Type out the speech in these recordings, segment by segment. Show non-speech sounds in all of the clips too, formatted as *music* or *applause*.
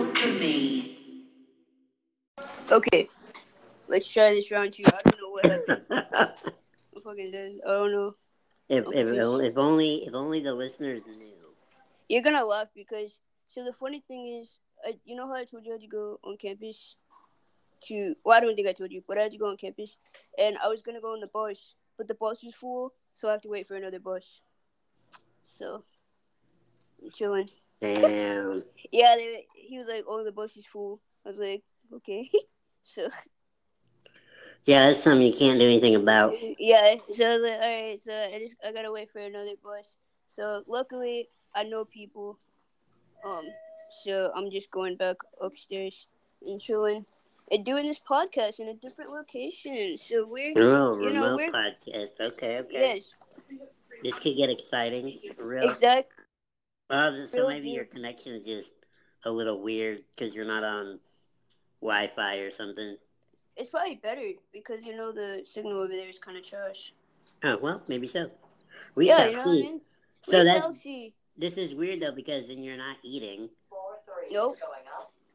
alchemy. Okay, let's try this round two. I don't know what happened. *laughs* I'm fucking dead. I don't know. if, if if only if only the listeners knew. You're gonna laugh because so the funny thing is, I, you know how I told you I had to go on campus to. Well, I don't think I told you, but I had to go on campus, and I was gonna go on the bus, but the bus was full, so I have to wait for another bus. So, I'm chilling. Damn. *laughs* Yeah, they, he was like, "Oh, the bus is full." I was like, "Okay." *laughs* so Yeah, that's something you can't do anything about. *laughs* yeah, so I was like, "All right," so I just I gotta wait for another bus. So luckily, I know people. Um, so I'm just going back upstairs and chilling and doing this podcast in a different location. So we're Oh, You know, remote we're- podcast. Okay, okay. yes, This could get exciting. Real. exactly. Well, so maybe your connection is just a little weird because you're not on Wi-Fi or something. It's probably better because you know the signal over there is kind of trash. Oh well, maybe so. We yeah, you know see. what I mean. So we that shall see. this is weird though because then you're not eating Four, three, Nope,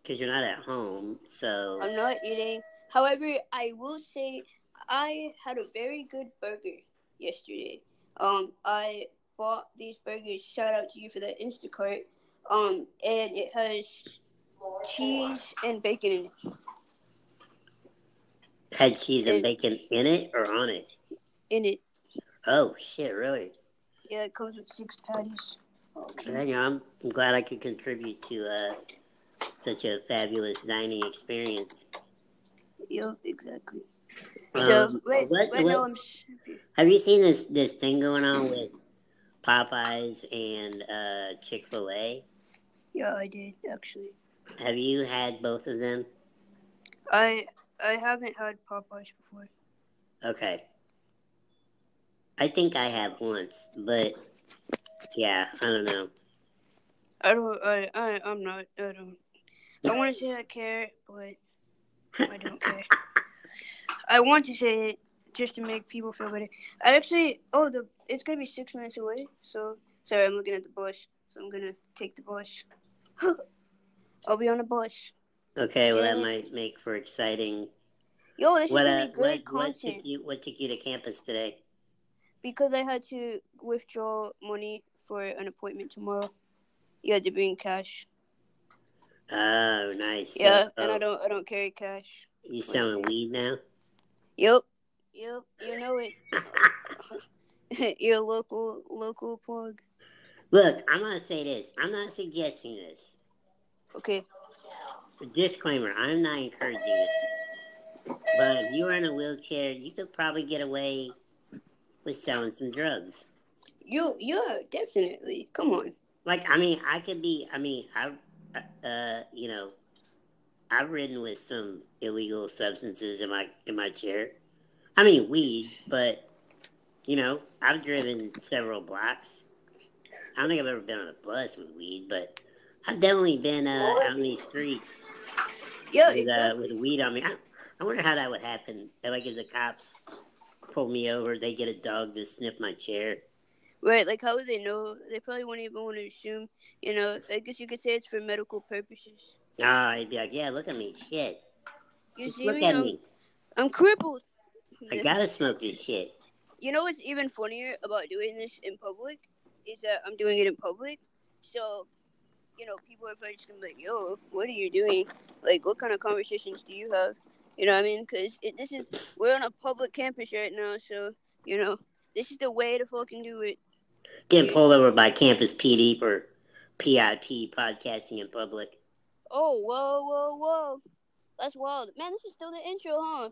because you're not at home. So I'm not eating. However, I will say I had a very good burger yesterday. Um, I bought these burgers. Shout out to you for the Instacart. Um, and it has cheese and bacon in it. had cheese and it- bacon in it or on it. In it, Oh shit! Really? yeah, it comes with six patties. Okay. Hang on. I'm glad I could contribute to uh, such a fabulous dining experience. Yep, exactly. Um, so right, what- now I'm. Have you seen this this thing going on with Popeyes and uh, Chick Fil A? Yeah, I did actually. Have you had both of them? I I haven't had Popeyes before. Okay. I think I have once, but yeah, I don't know. I don't. I. I. I'm not. I don't. I want to say I care, but I don't care. *laughs* I want to say it just to make people feel better. I actually. Oh, the. It's gonna be six minutes away. So sorry, I'm looking at the bus. So I'm gonna take the bus. *laughs* I'll be on the bus. Okay, well that might make for exciting. Yo, this is What gonna uh, be great what what took you what took you to campus today? because I had to withdraw money for an appointment tomorrow. You had to bring cash. Oh, nice. So- Yeah, and I oh, don't. I don't carry cash. You selling weed now? Yep. Yep. You know it. *laughs* Your local local plug. Look, I'm gonna say this. I'm not suggesting this. Okay. Disclaimer: I'm not encouraging it. But if you are in a wheelchair, you could probably get away with selling some drugs. You yeah, definitely. Come on. Like, I mean, I could be. I mean, I, uh, you know, I've ridden with some illegal substances in my in my chair. I mean, weed, but you know, I've driven several blocks. I don't think I've ever been on a bus with weed, but I've definitely been uh, out in these streets Yeah, with, uh, with weed on me. I, I wonder how that would happen. Like, if the cops pull me over, they get a dog to sniff my chair. Right, like how would they know? They probably wouldn't even want to assume. You know, I guess you could say it's for medical purposes. Ah, I'd be like, yeah, look at me, shit. You Just see look me? at I'm, me. I'm crippled. I gotta smoke this shit. You know what's even funnier about doing this in public is that I'm doing it in public. So, you know, people are probably just gonna be like, "Yo, what are you doing? Like, what kind of conversations do you have?" You know what I mean? Because this is we're on a public campus right now, so you know this is the way to fucking do it. Getting pulled over by campus PD for PIP podcasting in public. Oh, whoa, whoa, whoa! That's wild, man. This is still the intro, huh?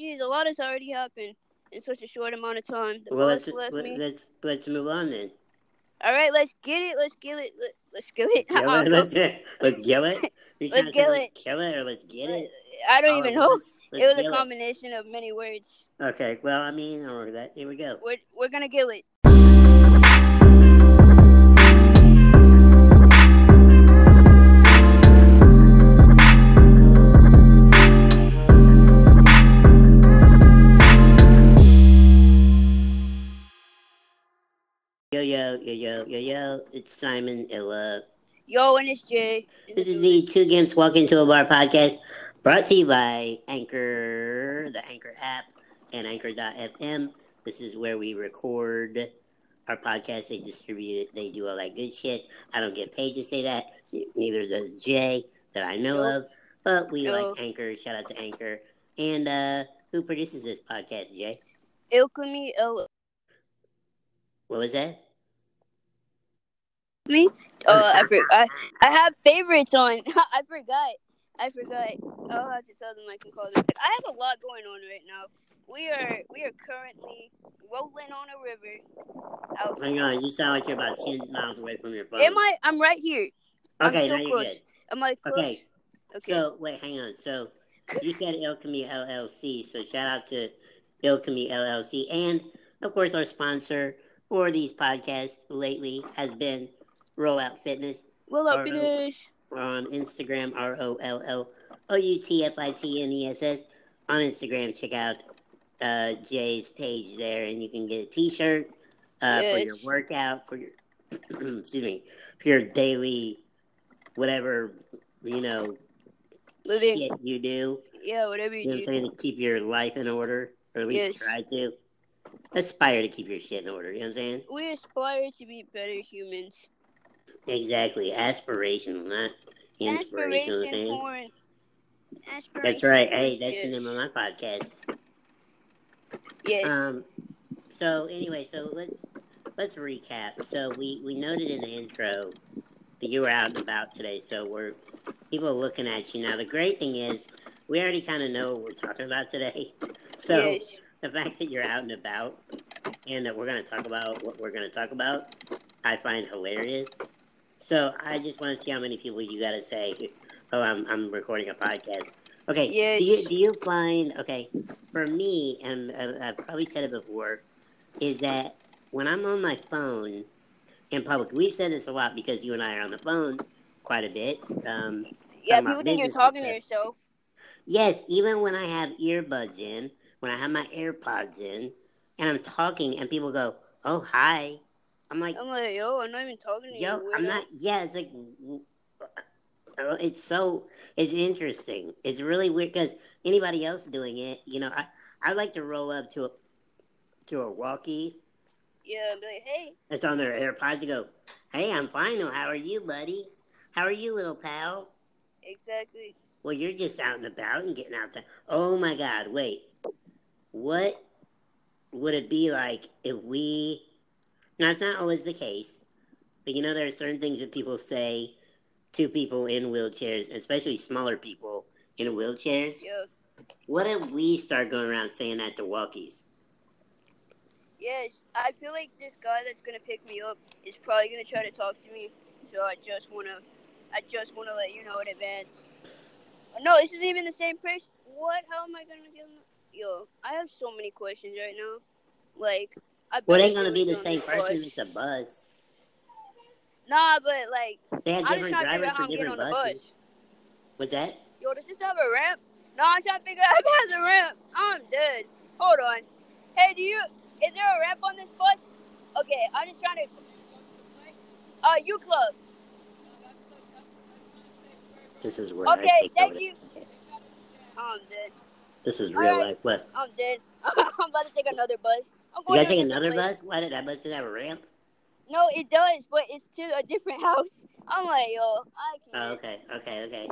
Jeez, a lot has already happened in such a short amount of time. The Well, let's left let, me. let's let's move on then. All right, let's get it. Let's get it. Let, let's get it. Kill it. *laughs* Let's let's kill it. Let's trying to say get let's kill it or let's get it. I don't even know. let's- let's It was a combination of many words. Okay, well, I mean, or that. Here we go. We're we're gonna kill it. Yo yo yo yo yo yo. It's Simon Illa. Yo, and it's Jay. This is the Two Gimps Walk Into a Bar podcast brought to you by Anchor, the Anchor app, and Anchor.fm. This is where we record our podcast. They distribute it. They do all that good shit. I don't get paid to say that. Neither does Jay that I know of. But we like Anchor. Shout out to Anchor. And uh, who produces this podcast, Jay? Ilkami El What was that? me. Oh, I forgot. I, I have favorites on. *laughs* I forgot. I forgot. I'll have to tell them I can call them. I have a lot going on right now. We are we are currently rolling on a river. Out. Hang on, you sound like you're about 10 miles away from your phone. Am I? I'm right here. I'm Okay, so now you're close. good. Am I close? Okay, Okay. So wait, hang on. So you said Ilkemy LLC. So shout out to Ilkemy LLC, and of course our sponsor for these podcasts lately has been Rollout Fitness or- finish. on Instagram. R O L L O U T F I T N E S S on Instagram. Check out uh, Jay's page there, and you can get a T-shirt uh, for your workout for your *clears throat* excuse me for your daily whatever you know Living. shit you do. Yeah, whatever You know what I'm saying? do. To keep your life in order, or at least Yes. try to. Aspire to keep your shit in order. You know what I'm saying? We aspire to be better humans. Exactly. Aspirational, not inspirational. Aspiration porn. Aspiration. That's right. Hey, that's yes. the name of my podcast. Yes. Um. So anyway, so let's let's recap. So we we noted in the intro that you were out and about today. So we're people are looking at you now. The great thing is we already kind of know what we're talking about today. *laughs* So yes. The fact that you're out and about and that we're going to talk about what we're going to talk about, I find hilarious. So I just want to see how many people you got to say, oh, I'm, I'm recording a podcast. Okay. Yes. Do you, do you find, okay, for me, and I've probably said it before, is that when I'm on my phone in public, we've said this a lot because you and I are on the phone quite a bit. Um, Yeah, people think you're talking to yourself. Yes, even when I have earbuds in, when I have my AirPods in, and I'm talking, and people go, "Oh, hi," I'm like, I'm like, yo, I'm not even talking to "Yo, you. I'm not." Yeah, it's like, uh, it's so, it's interesting. It's really weird because anybody else doing it, you know, I I like to roll up to a to a walkie Yeah, and be like, hey, that's on their AirPods and go, "Hey, I'm fine. though. How are you, buddy? How are you, little pal?" exactly. Well, you're just out and about and getting out there. Oh my God! Wait, what would it be like if we? Now it's not always the case, but you know there are certain things that people say to people in wheelchairs, especially smaller people in wheelchairs. Yeah. What if we start going around saying that to walkies? Yes, I feel like this guy that's gonna pick me up is probably gonna try to talk to me. So I just wanna, I just wanna let you know in advance. No, this isn't even the same person. What? How am I gonna get? Yo, I have so many questions right now. Like, I. Well, ain't gonna be the same person. It's a bus. Nah, but like, They have I'm different trying to figure drivers for different buses. bus. What's that? Yo, does this have a ramp? No, I'm trying to figure out if it has a ramp. I'm dead. Hold on. Hey, do you? Is there a ramp on this bus? Okay, I'm just trying to. Uh, U Club. This is where I Okay, thank you. podcast. I'm dead. This is All real right. life. What? I'm dead. *laughs* I'm about to take another bus. I'm You going gotta take another place. bus? Why did that bus not have a ramp? No, it does, but it's to a different *laughs* house. I'm like, yo, I can't. Oh, okay, okay, okay.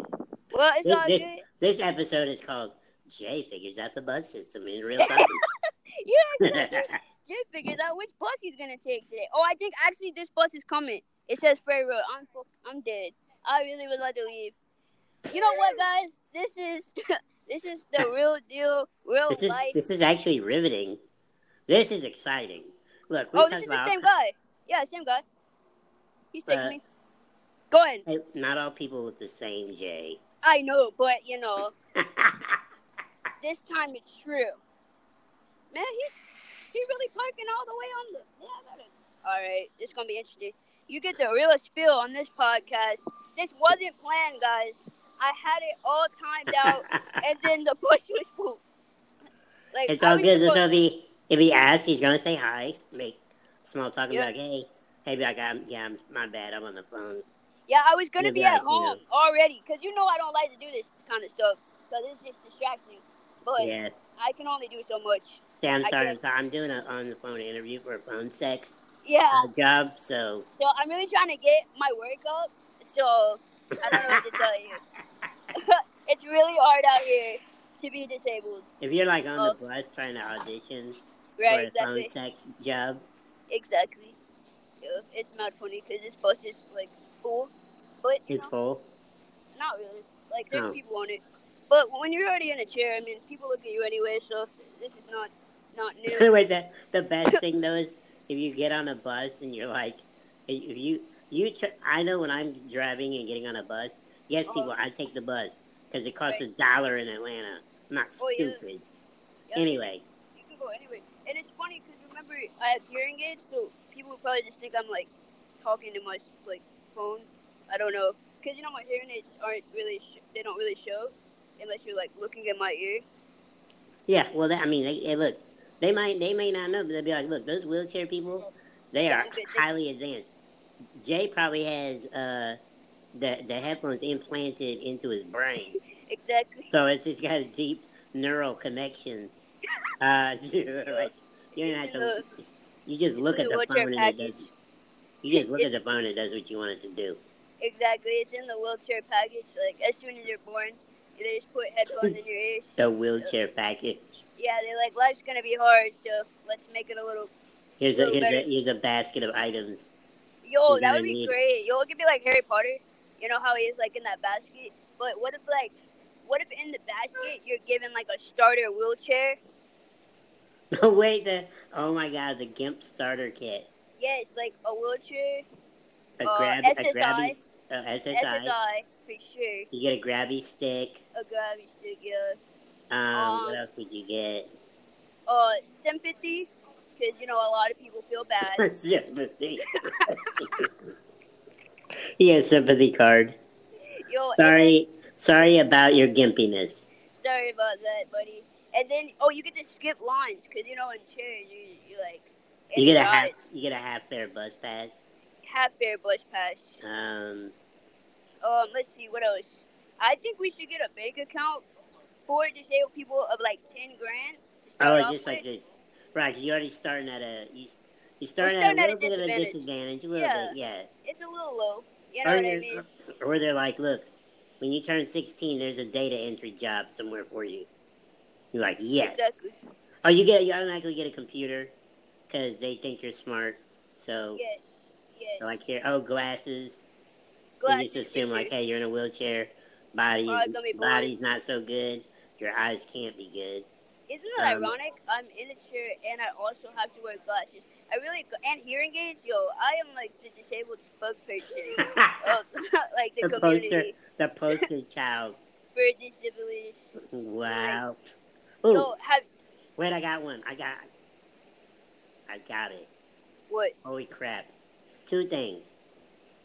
Well, it's This- all this- good. This episode is called Jay Figures Out the Bus System in Real Time. *laughs* Yeah, Jay figures out which bus he's gonna take today. Oh, I think actually this bus is coming. It says Ferry Road. I'm I'm dead. I really would like to leave. You know what, guys? This is this is the real deal, real this is life. this is actually riveting. This is exciting. Look, oh, this is the same guy. Yeah, same guy. He's taking Uh, me. Go ahead. Not all people look the same, Jay. I know, but you know, *laughs* this time it's true. Man, he he really parking all the way on the. Yeah, I got it. All right, this is gonna be interesting. You get the real spill on this podcast. This wasn't planned, guys. I had it all timed *laughs* out, and then the bush was full. Like it's all good. This will be if he asks, he's gonna say hi, make small talk, and Yeah. be like, "Hey, hey, be like, I'm, yeah, I'm, my bad, I'm on the phone." Yeah, I was gonna be be at like, you home already, cause you know I don't like to do this kind of stuff, cause it's just distracting. But Yeah. I can only do so much. Say, I'm sorry. I'm. I'm doing an on the phone interview for a phone sex Yeah. uh, job. So So I'm really trying to get my work up. So I don't know what to tell you. *laughs* *laughs* it's really hard out here to be disabled. if you're like on Oh. the bus trying to audition Right? for a phone sex job, Exactly. It's mad funny because this bus is like full, but it's full. not really. Like there's Oh. people on it, but when you're already in a chair, I mean, people look at you anyway. So this is not not *laughs* new. Wait, the the best *laughs* thing though is if you get on a bus and you're like, if you you tr- I know when I'm driving and getting on a bus, yes, people, I take the bus because it costs a dollar in Atlanta. I'm not Oh, stupid. Anyway, you can go anywhere, and it's funny because remember I have hearing aids, so people would probably just think I'm like talking to my like phone. I don't know, because you know my hearing aids aren't really sh- they don't really show unless you're like looking at my ear. yeah. Well, that, I mean, they, hey, look, they might they may not know, but they'll be like, look, those wheelchair people, they are highly advanced. Jay probably has uh the the headphones implanted into his brain. Exactly. So it's just got a deep neural connection. *laughs* Uh, *laughs* like you don't have to. You just look at the phone and it does. You just look at the phone and it does what you want it to do. Exactly. It's in the wheelchair package. Like as soon as you're born, they just put headphones in your ears. The wheelchair package. Yeah, they're like life's gonna be hard, so let's make it a little. Here's a Little here's a here's a basket of items. Yo, that would be need- great. Yo, it could be like Harry Potter. You know how he is like in that basket. But what if like, what if in the basket you're given like a starter wheelchair? Oh *laughs* wait, the oh my god, the GIMP starter kit. Yeah, it's like a wheelchair, A Uh, grab a grabby uh, SSI. SSI for sure, You get a grabby stick. a grabby stick, yeah. Um, what Um, else would you get? Uh, sympathy, because you know a lot of people feel bad. *laughs* sympathy. *laughs* *laughs* yeah, sympathy card. Yo, Sorry, sorry about your gimpiness. sorry about that, buddy. And then, oh, you get to skip lines, because you know in chairs you you like. You get a half. not You get a half fare bus pass. half fare bus pass. Um, Um, let's see what else. I think we should get a bank account for disabled people of like ten grand. Oh, just like the right. 'cause You're already starting at a. You, you start at a starting at a little bit of a disadvantage. disadvantage. A little Yeah. bit, yeah. It's a little low. You know Or, what I mean? or they're like, look, when you turn 16, there's a data entry job somewhere for you. You're like, yes. Exactly. Oh, you get you automatically get a computer because they think you're smart. So Yes. Yes. like here, oh, glasses. Glad you just assume like, hey, you're in a wheelchair. Body's Probably gonna be blind. body's not so good. Your eyes can't be good. Isn't it um, ironic? I'm in a chair and I also have to wear glasses. I really and hearing aids. Yo, I am like the disabled spokesperson *laughs* of *laughs* like the, The community poster- the *laughs* poster child. for disabilities. Wow. Ooh, Yo, have wait, I got one. I got. I got it. what? Holy crap! Two things.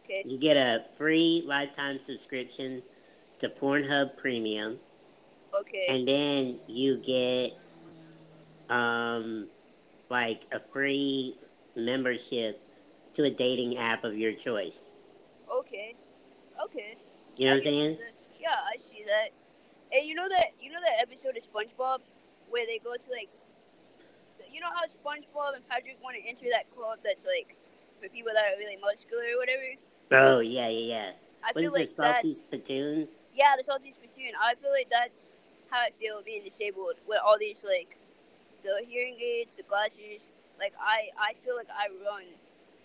Okay. You get a free lifetime subscription to Pornhub Premium, Okay. and then you get um like a free membership to a dating app of your choice. Okay. Okay. You know what I'm I can see saying? Yeah, I see that. And you know that you know that episode of SpongeBob where they go to like, you know how SpongeBob and Patrick want to enter that club that's like for people that are really muscular or whatever. Oh yeah, yeah, yeah. I What feel like the that. salty spittoon? Yeah, the salty spittoon. I feel like that's how I feel being disabled with all these like the hearing aids, the glasses. Like I, I feel like I run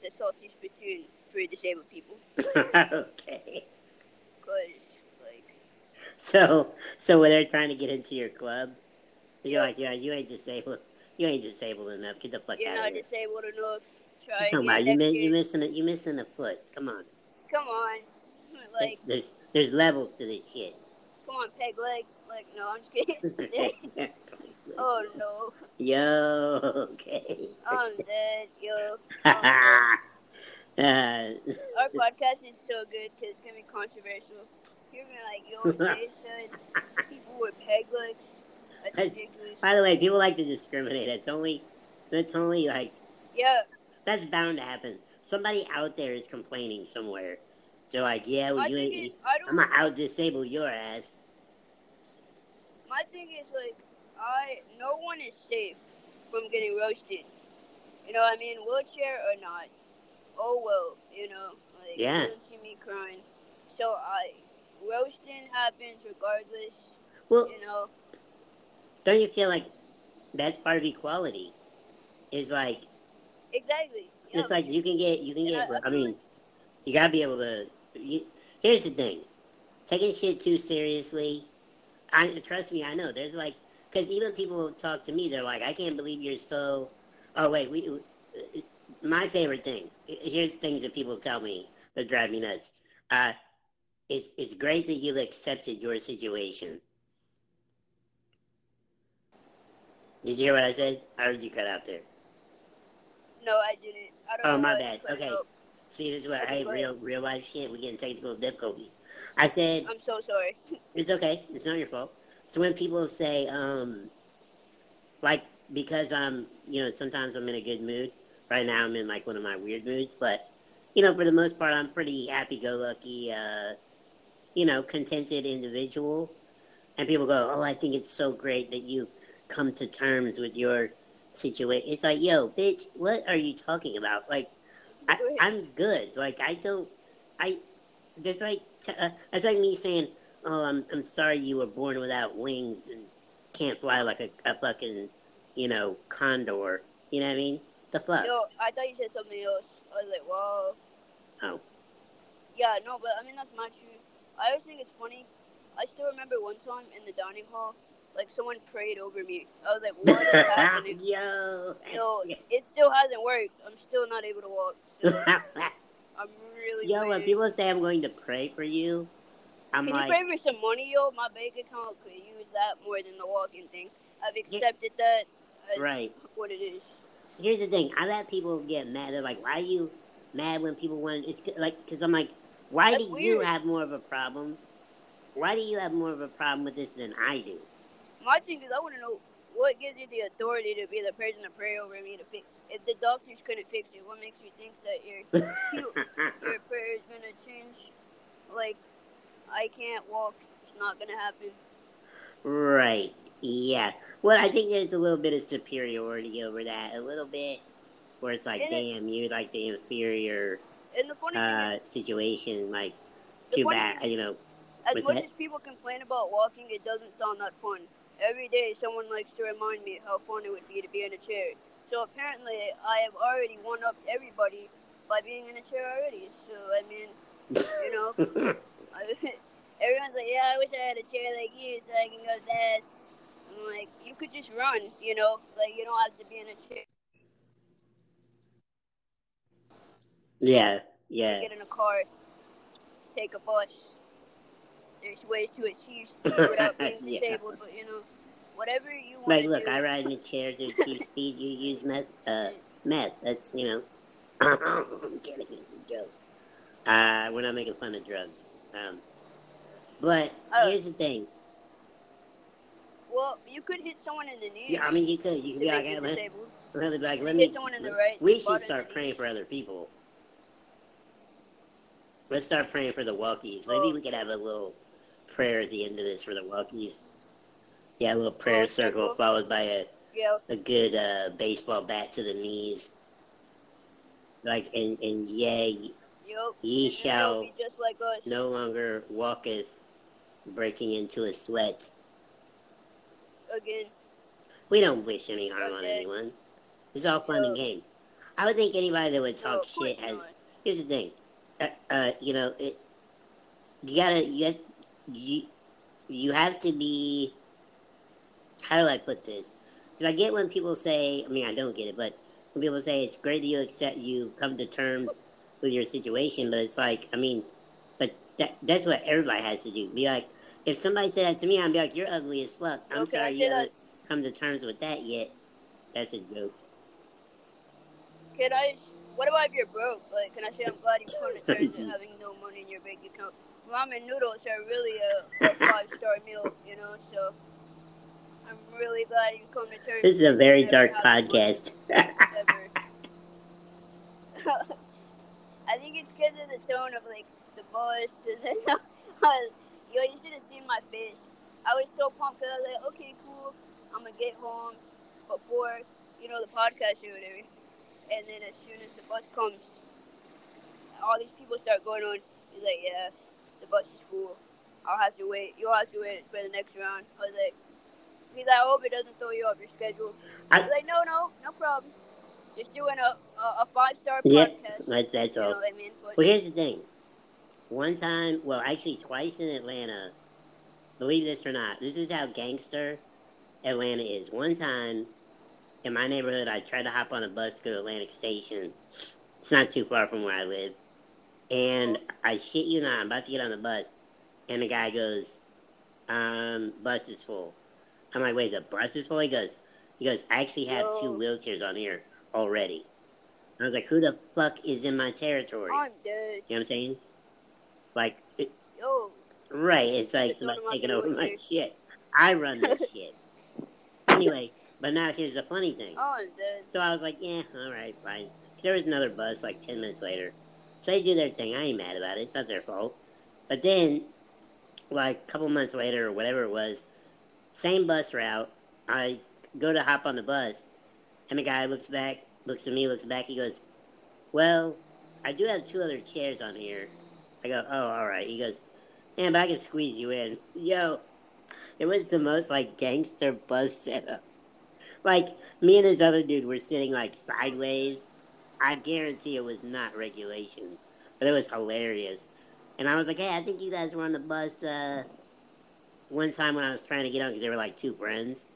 the salty spittoon for disabled people *laughs* okay. because like So, so when they're trying to get into your club, you're like, yeah, you ain't disabled. You ain't disabled enough. Get the fuck you're out not of here. disabled enough. What Try you talking about? You, you missing it. You missing a foot. Come on. Come on, *laughs* like There's, there's there's levels to this shit. come on, peg leg. Like no, I'm just kidding. *laughs* oh no, Yo, okay. I'm dead, yo. *laughs* uh, Our podcast is so good because it's gonna be controversial. You're gonna like, yo, *laughs* said people with peg legs. That's by the way, people like to discriminate. It's only, it's only like Yeah, that's bound to happen. Somebody out there is complaining somewhere So like, yeah, well, My you ain't, is, I don't. I'm gonna out disable your ass. My thing is like, I no one is safe from getting roasted. You know, what I mean, wheelchair or not. Oh well, you know, like Yeah. you don't see me crying. So I roasting happens regardless. Well, You know, don't you feel like that's part of equality? Is like exactly. Yeah, it's like you can get you can get. I- I I mean, you gotta be able to. You, here's the thing, taking shit too seriously. I trust me. I know there's like because even people talk to me. They're like, I can't believe you're so. Oh wait, we. My favorite thing. Here's things that people tell me that drive me nuts. Uh, it's it's great that you've accepted your situation. Did you hear what I said? I heard you cut out there. No, I didn't. I don't Oh, my bad. Okay. out. See, this is what Okay, hey, go real real life shit. We get getting technical difficulties. I said I'm so sorry. *laughs* it's okay. It's not your fault. So when people say, um, like, because I'm, you know, sometimes I'm in a good mood. Right now, I'm in like one of my weird moods, but you know, for the most part, I'm pretty happy-go-lucky, uh, you know, contented individual. And people go, "Oh, I think it's so great that you come to terms with your situation." It's like, yo, bitch, what are you talking about? Like, I, I'm good. Like, I don't, I. It's like t- uh, it's like me saying, "Oh, I'm I'm sorry you were born without wings and can't fly like a, a fucking, you know, condor." You know what I mean? The fuck? Yo, I thought you said something else. I was like, whoa. Oh. Yeah, no, but I mean that's my truth. I always think it's funny. I still remember one time in the dining hall, like someone prayed over me. I was like, what is *laughs* happening? Yo. Yo, it still hasn't worked. I'm still not able to walk. So *laughs* I'm really. Yo, when people say I'm going to pray for you, I'm Can like, you pray for some money, yo? My bank account could use that more than the walking thing. I've accepted that as Right. what it is. here's the thing. I've had people get mad. They're like, why are you mad when people want? It's like, because I'm like, why That's do you have more of a problem? Why do you have more of a problem with this than I do? My thing is, I want to know what gives you the authority to be the person to pray over me to fix. If the doctors couldn't fix it, what makes you think that your *laughs* your prayer is gonna change? Like, I can't walk. It's not gonna happen. right. Yeah. Well, I think there's a little bit of superiority over that. A little bit where it's like, And it- damn, you're like the inferior And the funny thing uh, situation. Like, too bad. thing You know, as much that? as people complain about walking, it doesn't sound that fun. Every day, someone likes to remind me how fun it would be to be in a chair. So apparently, I have already one upped everybody by being in a chair already. So I mean, you know, I, *laughs* *laughs* everyone's like, "Yeah, I wish I had a chair like you so I can go dance." I'm like, "You could just run, you know, like you don't have to be in a chair. yeah. Yeah. Get in a car, take a bus. There's ways to achieve speed *laughs* without being Yeah. disabled, but you know, whatever you want Like, look, do. I ride in a chair to achieve *laughs* speed. You use meth. Uh, meth. That's you know. *coughs* I'm kidding. It's a joke. Uh, we're not making fun of drugs. Um, but Oh. here's the thing. Well, you could hit someone in the knees. Yeah, I mean, you could. You could be like, hey, let, really like, let hit me. someone in the right we should start praying knees. for other people. Let's start praying for the walkies. Maybe Oh. we could have a little prayer at the end of this for the walkies. Yeah, a little prayer Oh, circle circle. followed by a Yeah, a good uh, baseball bat to the knees. Like and and yea, yup. Ye shall be just like us. no longer walketh, breaking into a sweat. Again. We don't wish any harm on anyone. It's all fun and games. I would think anybody that would talk course shit has. not. Here's the thing, uh, uh, you know, it. You gotta you have, you you have to be. How do I put this? Because I get when people say, I mean, I don't get it, but when people say it's great that you accept, you come to terms with your situation, but it's like, I mean, but that that's what everybody has to do. Be like, if somebody said that to me, I'd be like, you're ugly as fuck. I'm I sorry you haven't come to terms with that yet. That's a joke. Can I? What about if you're broke? Like, can I say I'm glad you come to terms with *laughs* having no money in your bank account? Ramen noodles are really a, a five star meal, you know. So I'm really glad you come to terms. This is a very dark never having money podcast. *laughs* *laughs* I think it's because of the tone of like the bus, and then I was, yo, you should have seen my face. I was so pumped because I was like, okay, cool, I'm gonna get home before you know the podcast or whatever. And then as soon as the bus comes, all these people start going on. He's like, yeah, the bus is full. I'll have to wait. You'll have to wait for the next round. I was like, he's like, I hope it doesn't throw you off your schedule. I, I was like, no, no, no problem. Just doing a a, a five star yeah, podcast. That's that's all. I mean? but, well, here's the thing. One time, well, actually twice in Atlanta. Believe this or not, this is how gangster Atlanta is. One time in my neighborhood, I tried to hop on a bus to to Atlantic Station. It's not too far from where I live. And I shit you not, I'm about to get on the bus, and the guy goes, um, bus is full. I'm like, wait, the bus is full? He goes, he goes, I actually have two wheelchairs on here already. I was like, who the fuck is in my territory? I'm dead. You know what I'm saying? Like, it, Yo. right, it's like somebody taking over my *laughs* shit. I run this *laughs* shit. Anyway, but now here's the funny thing. Oh, I'm dead. So I was like, yeah, all right, fine. There was another bus like 10 minutes later. So they do their thing. I ain't mad about it. It's not their fault. But then, like a couple months later or whatever it was, same bus route. I go to hop on the bus, and the guy looks back, looks at me, looks back. He goes, "Well, I do have two other chairs on here." I go, "Oh, all right." He goes, "Man, but I can squeeze you in." Yo, it was the most like gangster bus setup. Like me and this other dude were sitting like sideways I guarantee it was not regulation, but it was hilarious. And I was like, hey, I think you guys were on the bus uh, one time when I was trying to get on because they were like two friends.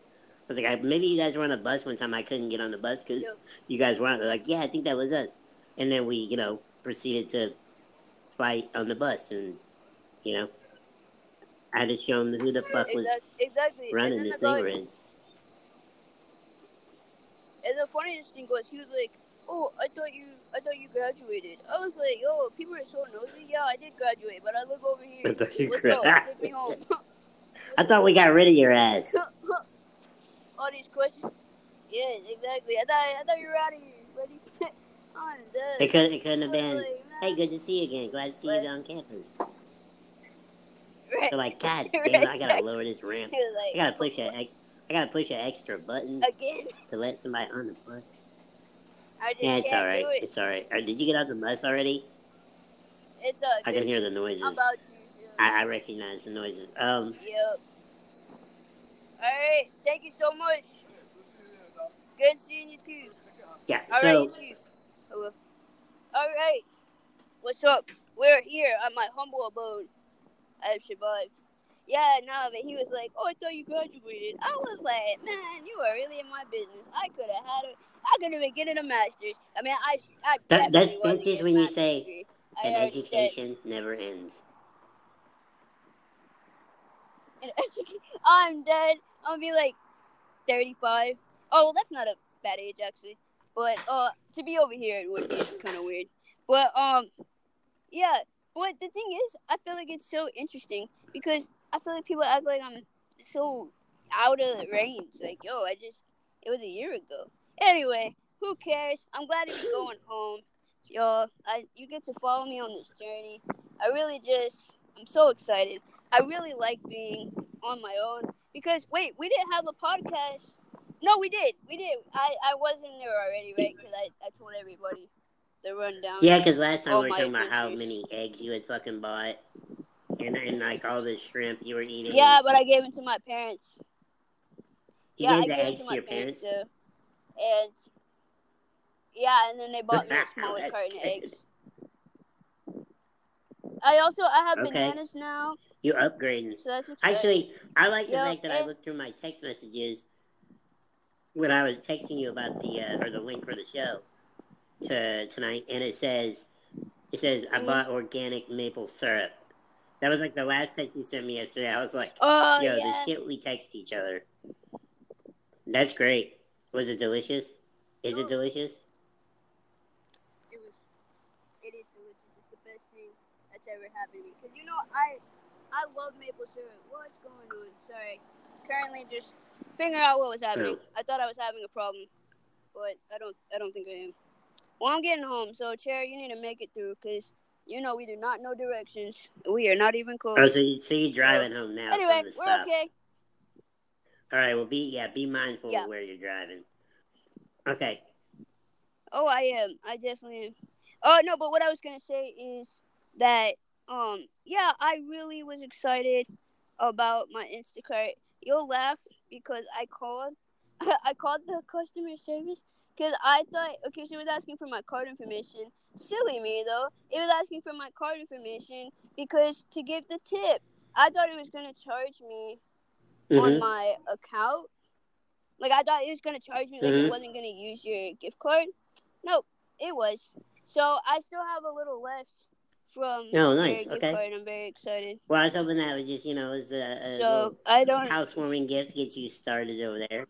I was like, maybe you guys were on the bus one time. I couldn't get on the bus because yep. you guys were on. They're like, yeah, I think that was us. And then we, you know, proceeded to fight on the bus, and you know, I had to show them who the fuck was exactly. running this thing we're in. And the funniest thing was, he was like, oh, I thought you, I thought you graduated. I was like, oh, people are so nosy. Yeah, I did graduate, but I live over *laughs* here. I thought you What's up? Take me home. *laughs* I thought we got rid of your ass. *laughs* All these questions. Yeah, exactly. I thought, I thought you were out of here, buddy. *laughs* I'm dead. It couldn't, it couldn't have been. Like, hey, good to see you again. Glad to see but, you on campus. Right. They're like, God *laughs* damn, it, I gotta lower this ramp. Like, I gotta push *laughs* a, I gotta push an extra button again to let somebody on the bus. I just yeah, it's all right. it. It's all right. Uh, did you get out the bus already? It's uh. I can hear the noises. I'm about to. I, I recognize the noises. Um. Yep. All right. Thank you so much. Good seeing you too. Yeah. All so. right, you too. Hello. All right. What's up? We're here at my humble abode. I've survived. Yeah, no, but he was like, "Oh, I thought you graduated." I was like, "Man, you are really in my business. I could have had it. I could have been getting a master's. I mean, I, I that, that's that's just when you say that education never ends. *laughs* I'm dead. Gonna be like 35. Oh, well, that's not a bad age actually. But uh, to be over here it would be kind of weird. But um, yeah. But the thing is, I feel like it's so interesting because I feel like people act like I'm so out of the range. Like, yo, I just it was a year ago. Anyway, who cares? I'm glad he's going home. Yo, I you get to follow me on this journey. I really just I'm so excited. I really like being on my own because wait, we didn't have a podcast. No, we did. We did. I I was in there already, right? Because I I told everybody the rundown. Yeah, because last time we were talking about how many eggs you had fucking bought and, and like all the shrimp you were eating. Yeah, but I gave it to my parents. You yeah, gave the I gave eggs it to, to your parents. parents? Too. And yeah, and then they bought me a *laughs* smaller carton of eggs. I also I have Okay. bananas now, You're upgrading. so that's. Actually, I like the Yeah, fact that I looked through my text messages when I was texting you about the uh, or the link for the show to tonight, and it says it says I Mhm. bought organic maple syrup. That was like the last text you sent me yesterday. I was like, oh yo, yeah, the shit we text each other. That's great. Was it delicious? Is it delicious? it was. It is delicious. It's the best thing that's ever happened to me. Cause you know I, I love maple syrup. What's going on? Sorry. Currently just figuring out what was happening. I thought I was having a problem, but I don't. I don't think I am. Well, I'm getting home, so Cherry, you need to make it through, cause You know, we do not know directions. We are not even close. Oh, so, you, so you're driving home now? anyway, we're stop. okay. All right. Well, be yeah, be mindful Yeah. of where you're driving. Okay. Oh, I am. I definitely am. Oh no, but what I was gonna say is that um yeah, I really was excited about my Instacart. You'll laugh because I called *laughs* I called the customer service because I thought okay, she was asking for my card information. Silly me though. It was asking for my card information because to give the tip. I thought it was gonna charge me on Mhm. my account. Like I thought it was gonna charge me like Mhm. it wasn't gonna use your gift card. Nope, it was. So I still have a little left from Oh, nice. Okay. card. I'm very excited. Well, I was hoping that was just you know as a, a So I don't. housewarming gift to get you started over there.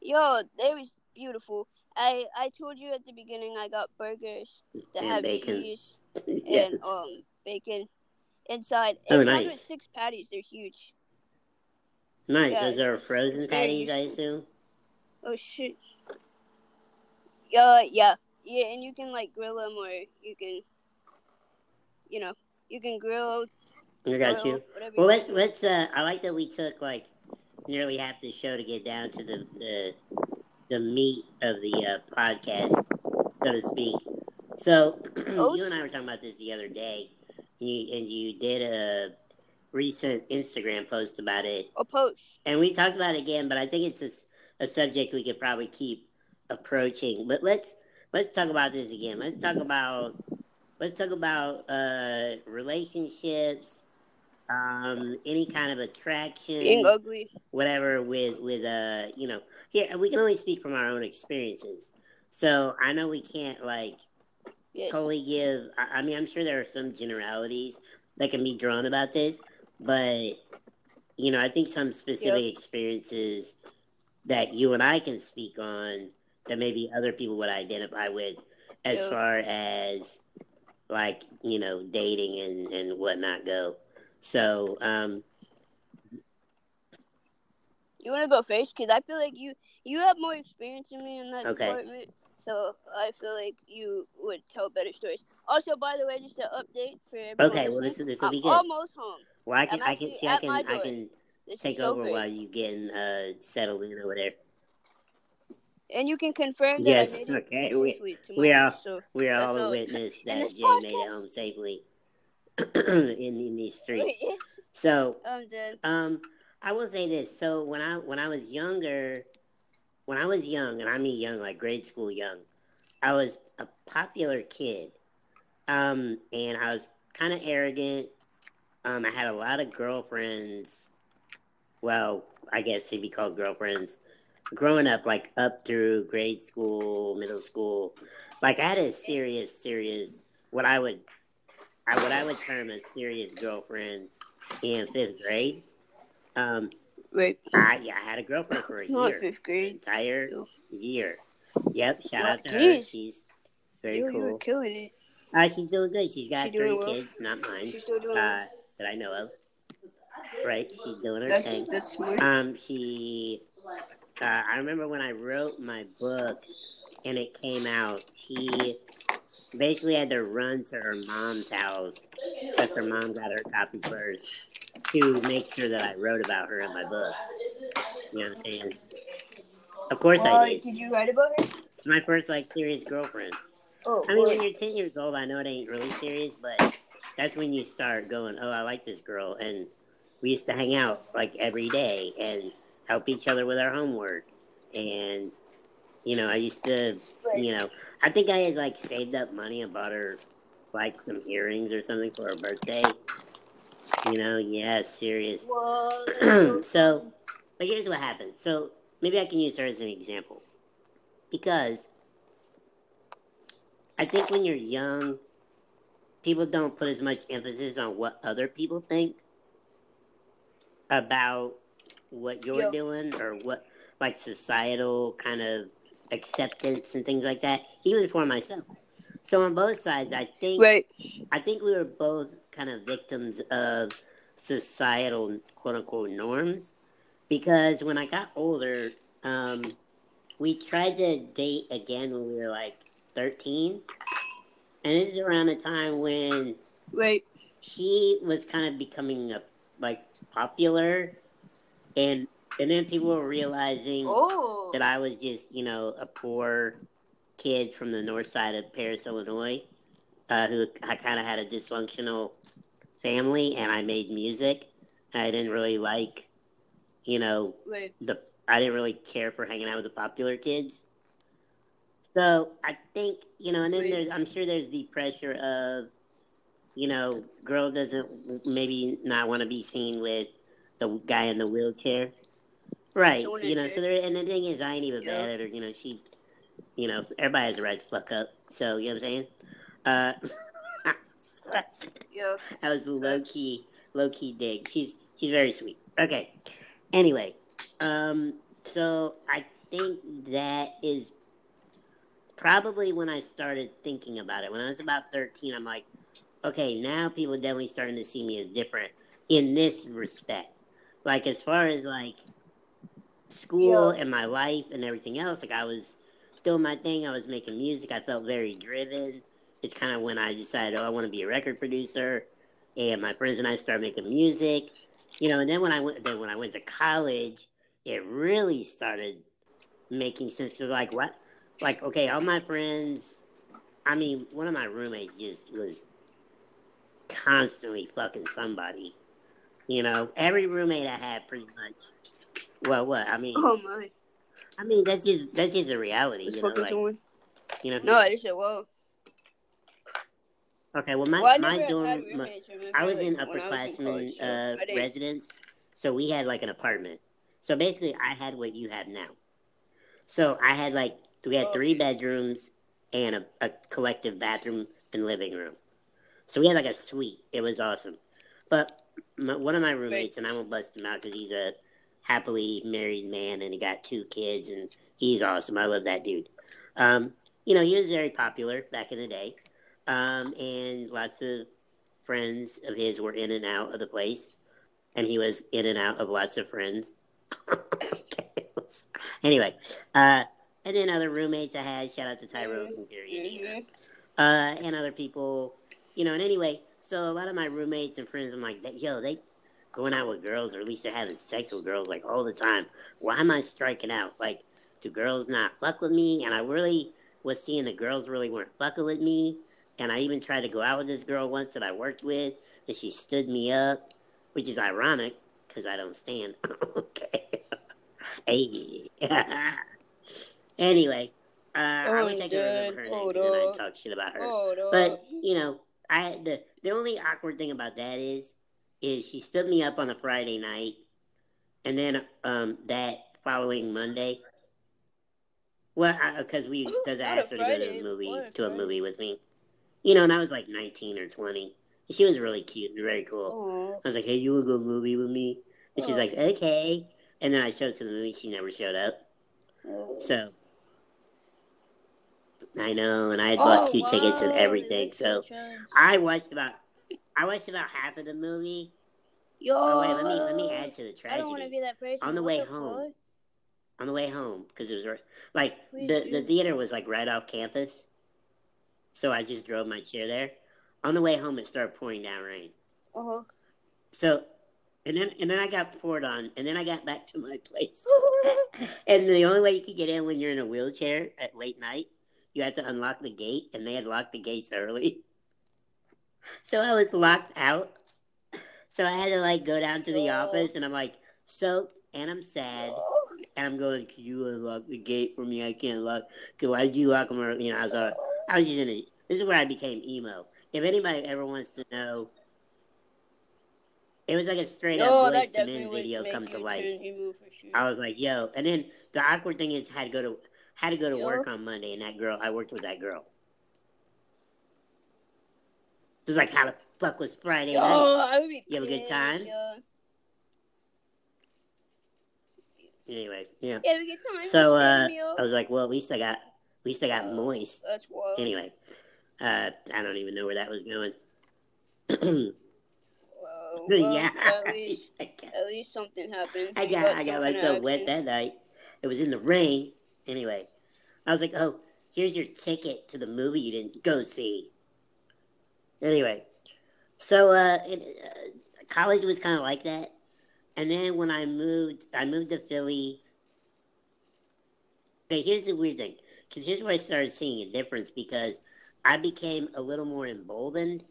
Yo, they was beautiful. I I told you at the beginning I got burgers that And have bacon. cheese *laughs* yes. and um bacon inside. Oh, It nice. six patties. They're huge. Nice. yeah, Those are frozen patties, I assume. Oh shit. Uh, yeah, yeah, and you can like grill them, or you can, you know, you can grill. I got grill, you. Well, let's let's. Uh, I like that we took like nearly half the show to get down to the the, the meat of the uh, podcast, so to speak. So *clears throat* Oh. you and I were talking about this the other day, you, and you did a recent Instagram post about it, A post. and we talked about it again. But I think it's just a subject we could probably keep approaching. But let's let's talk about this again. Let's talk about let's talk about uh, relationships, um, any kind of attraction, Being ugly. whatever. With with uh, you know, here we can only speak from our own experiences. So I know we can't like Yes. totally give. I, I mean, I'm sure there are some generalities that can be drawn about this, but you know, I think some specific experiences that you and I can speak on that maybe other people would identify with, as Yeah. far as like you know, dating and and whatnot go. So, um, You want to go first? Cause I feel like you you have more experience than me in that Okay. department. So I feel like you would tell better stories. Also, by the way, just an update for everyone. okay, well, this this will I'm be good. almost home. Well, I can I'm can see I can I can take so over great. while you getting uh settled in over there. And you can confirm that Yes, I made it okay, we- we are- So We are all a witness that Jay made it home safely *clears throat* in in these *laughs* streets. So, um, I will say this. So when I when I was younger, when I was young, and I mean young, like grade school young, I was a popular kid, um, and I was kind of arrogant. Um, I had a lot of girlfriends. Well, I guess they'd be called girlfriends. Growing up, like up through grade school, middle school, like I had a serious, serious what I would, I what I would term a serious girlfriend in fifth grade. Um, Wait, I yeah, I had a girlfriend for a not year, fifth grade. entire year. Yep, shout Wow, out to her. She's very you, you were cool. killing it. Uh, she's doing good. She's got She three well? kids, not mine, She's still doing uh, that I know of. Right, she's doing her that's thing. that's smart. Um, she. Uh, I remember when I wrote my book, and it came out. She basically had to run to her mom's house because her mom got her copy first to make sure that I wrote about her in my book. You know what I'm saying? Of course I did. did you write about her? It's my first like serious girlfriend. Oh, I mean, boy. when you're 10 years old, I know it ain't really serious, but that's when you start going, oh, I like this girl. And we used to hang out like every day and help each other with our homework. And, you know, I used to, you know, I think I had like saved up money and bought her like some earrings or something for her birthday. You know, yeah, serious. Whoa, that's *clears throat* so so, but here's what happened. So maybe I can use her as an example because I think when you're young, people don't put as much emphasis on what other people think about what you're Yeah. doing or what like societal kind of acceptance and things like that. Even for myself. So on both sides, I think Wait, I think we were both kind of victims of societal quote unquote norms because when I got older, um, we tried to date again when we were like 13. and this is around the time when Wait. he was kind of becoming a like popular, and and then people were realizing Oh. that I was just you know a poor kid from the north side of Paris, Illinois, uh, who I kind of had a dysfunctional family, and I made music. I didn't really like, you know, Wait. the I didn't really care for hanging out with the popular kids. So I think you know, and then Wait. there's I'm sure there's the pressure of, you know, girl doesn't maybe not want to be seen with the guy in the wheelchair, right? You know, so there and the thing is, I ain't even Yeah. bad at her. You know, she, you know, everybody has a right to fuck up. So you know what I'm saying? Uh, Yeah. *laughs* that was low key, low key dig. She's she's very sweet. Okay. Anyway, um, so I think that is probably when I started thinking about it. When I was about thirteen, I'm like, okay, now people are definitely starting to see me as different in this respect. Like as far as like school Yeah. and my life and everything else, like I was doing my thing. I was making music. I felt very driven. It's kind of when I decided, oh, I want to be a record producer, and my friends and I started making music. You know, and then when I went, then when I went to college, it really started making sense. Cause like what, like okay, all my friends. I mean, one of my roommates just was constantly fucking somebody. You know, every roommate I had pretty much. Well, what I mean, Oh my. I mean that's just that's just a reality. Let's You know, like you know. No, I just said whoa. Okay, well, my well, I my dorm, my, I was like, in upperclassmen uh, residence, so we had like an apartment. So basically, I had what you have now. So I had like we had Oh, three bedrooms and a, a collective bathroom and living room. So we had like a suite. It was awesome. But my, one of my roommates, and I won't bust him out because he's a happily married man and he got two kids and he's awesome. I love that dude. Um, you know, he was very popular back in the day. Um, and lots of friends of his were in and out of the place. And he was in and out of lots of friends. *laughs* anyway, uh, and then other roommates I had, shout out to Tyrone from Gary, Mhm. uh, and other people, you know. And anyway, so a lot of my roommates and friends, I'm like, yo, they going out with girls, or at least they're having sex with girls like all the time. Why am I striking out? Like, do girls not fuck with me? And I really was seeing the girls really weren't fucking with me. And I even tried to go out with this girl once that I worked with, and she stood me up, which is ironic because I don't stand. *laughs* okay. *laughs* hey. *laughs* anyway, uh, I Oh, wish I could remember her name then I'd talk shit about her. Oh. But you know, I the the only awkward thing about that is is she stood me up on a Friday night, and then um that following Monday. Well, because we because I asked her to go to a movie what to a movie with me, you know, and I was like nineteen or twenty. She was really cute and very cool. Oh. I was like, "Hey, you wanna go to a movie with me?" And she's Oh. like, "Okay." And then I showed up to the movie. She never showed up. Oh. So I know, and I had bought Oh, two tickets and everything. So. I watched about I watched about half of the movie. Yo. Oh wait, let me let me add to the I don't want to tragedy be that person. On the What way fuck? home. on the way home because it was right, like Please the do. the theater was like right off campus, so I just drove my chair there. On the way home, it started pouring down rain. Uh So, and then and then I got poured on, and then I got back to my place. *laughs* And the only way you could get in when you're in a wheelchair at late night, you had to unlock the gate, and they had locked the gates early. *laughs* So I was locked out. So I had to like go down to the Oh. office, and I'm like soaked, and I'm sad, and I'm going, "Can you unlock the gate for me? I can't lock. Cause why did you lock them early?" You know, I was, uh, I was just in a. This is where I became emo. If anybody ever wants to know, it was like a straight up Boyz II Men video come to life. turn emo for sure. I was like, yo. And then the awkward thing is, had to go to had to go to work on Monday, and that girl, I worked with that girl. It was like, how the fuck was Friday Yo, night? I would be You have a good time? yo. Anyway, yeah. Yeah, we get time. So uh. I was like, well, at least I got, at least I got moist. That's wild. Anyway, uh, I don't even know where that was going. Wow. *clears throat* Well, yeah, At *laughs* least, I got, at least something happened. I You got, I got myself wet that night. It was in the rain. Anyway, I was like, oh, here's your ticket to the movie you didn't go see. Anyway, so uh, it, uh, college was kind of like that, and then when I moved, I moved to Philly. Okay, here's the weird thing, because here's where I started seeing a difference because I became a little more emboldened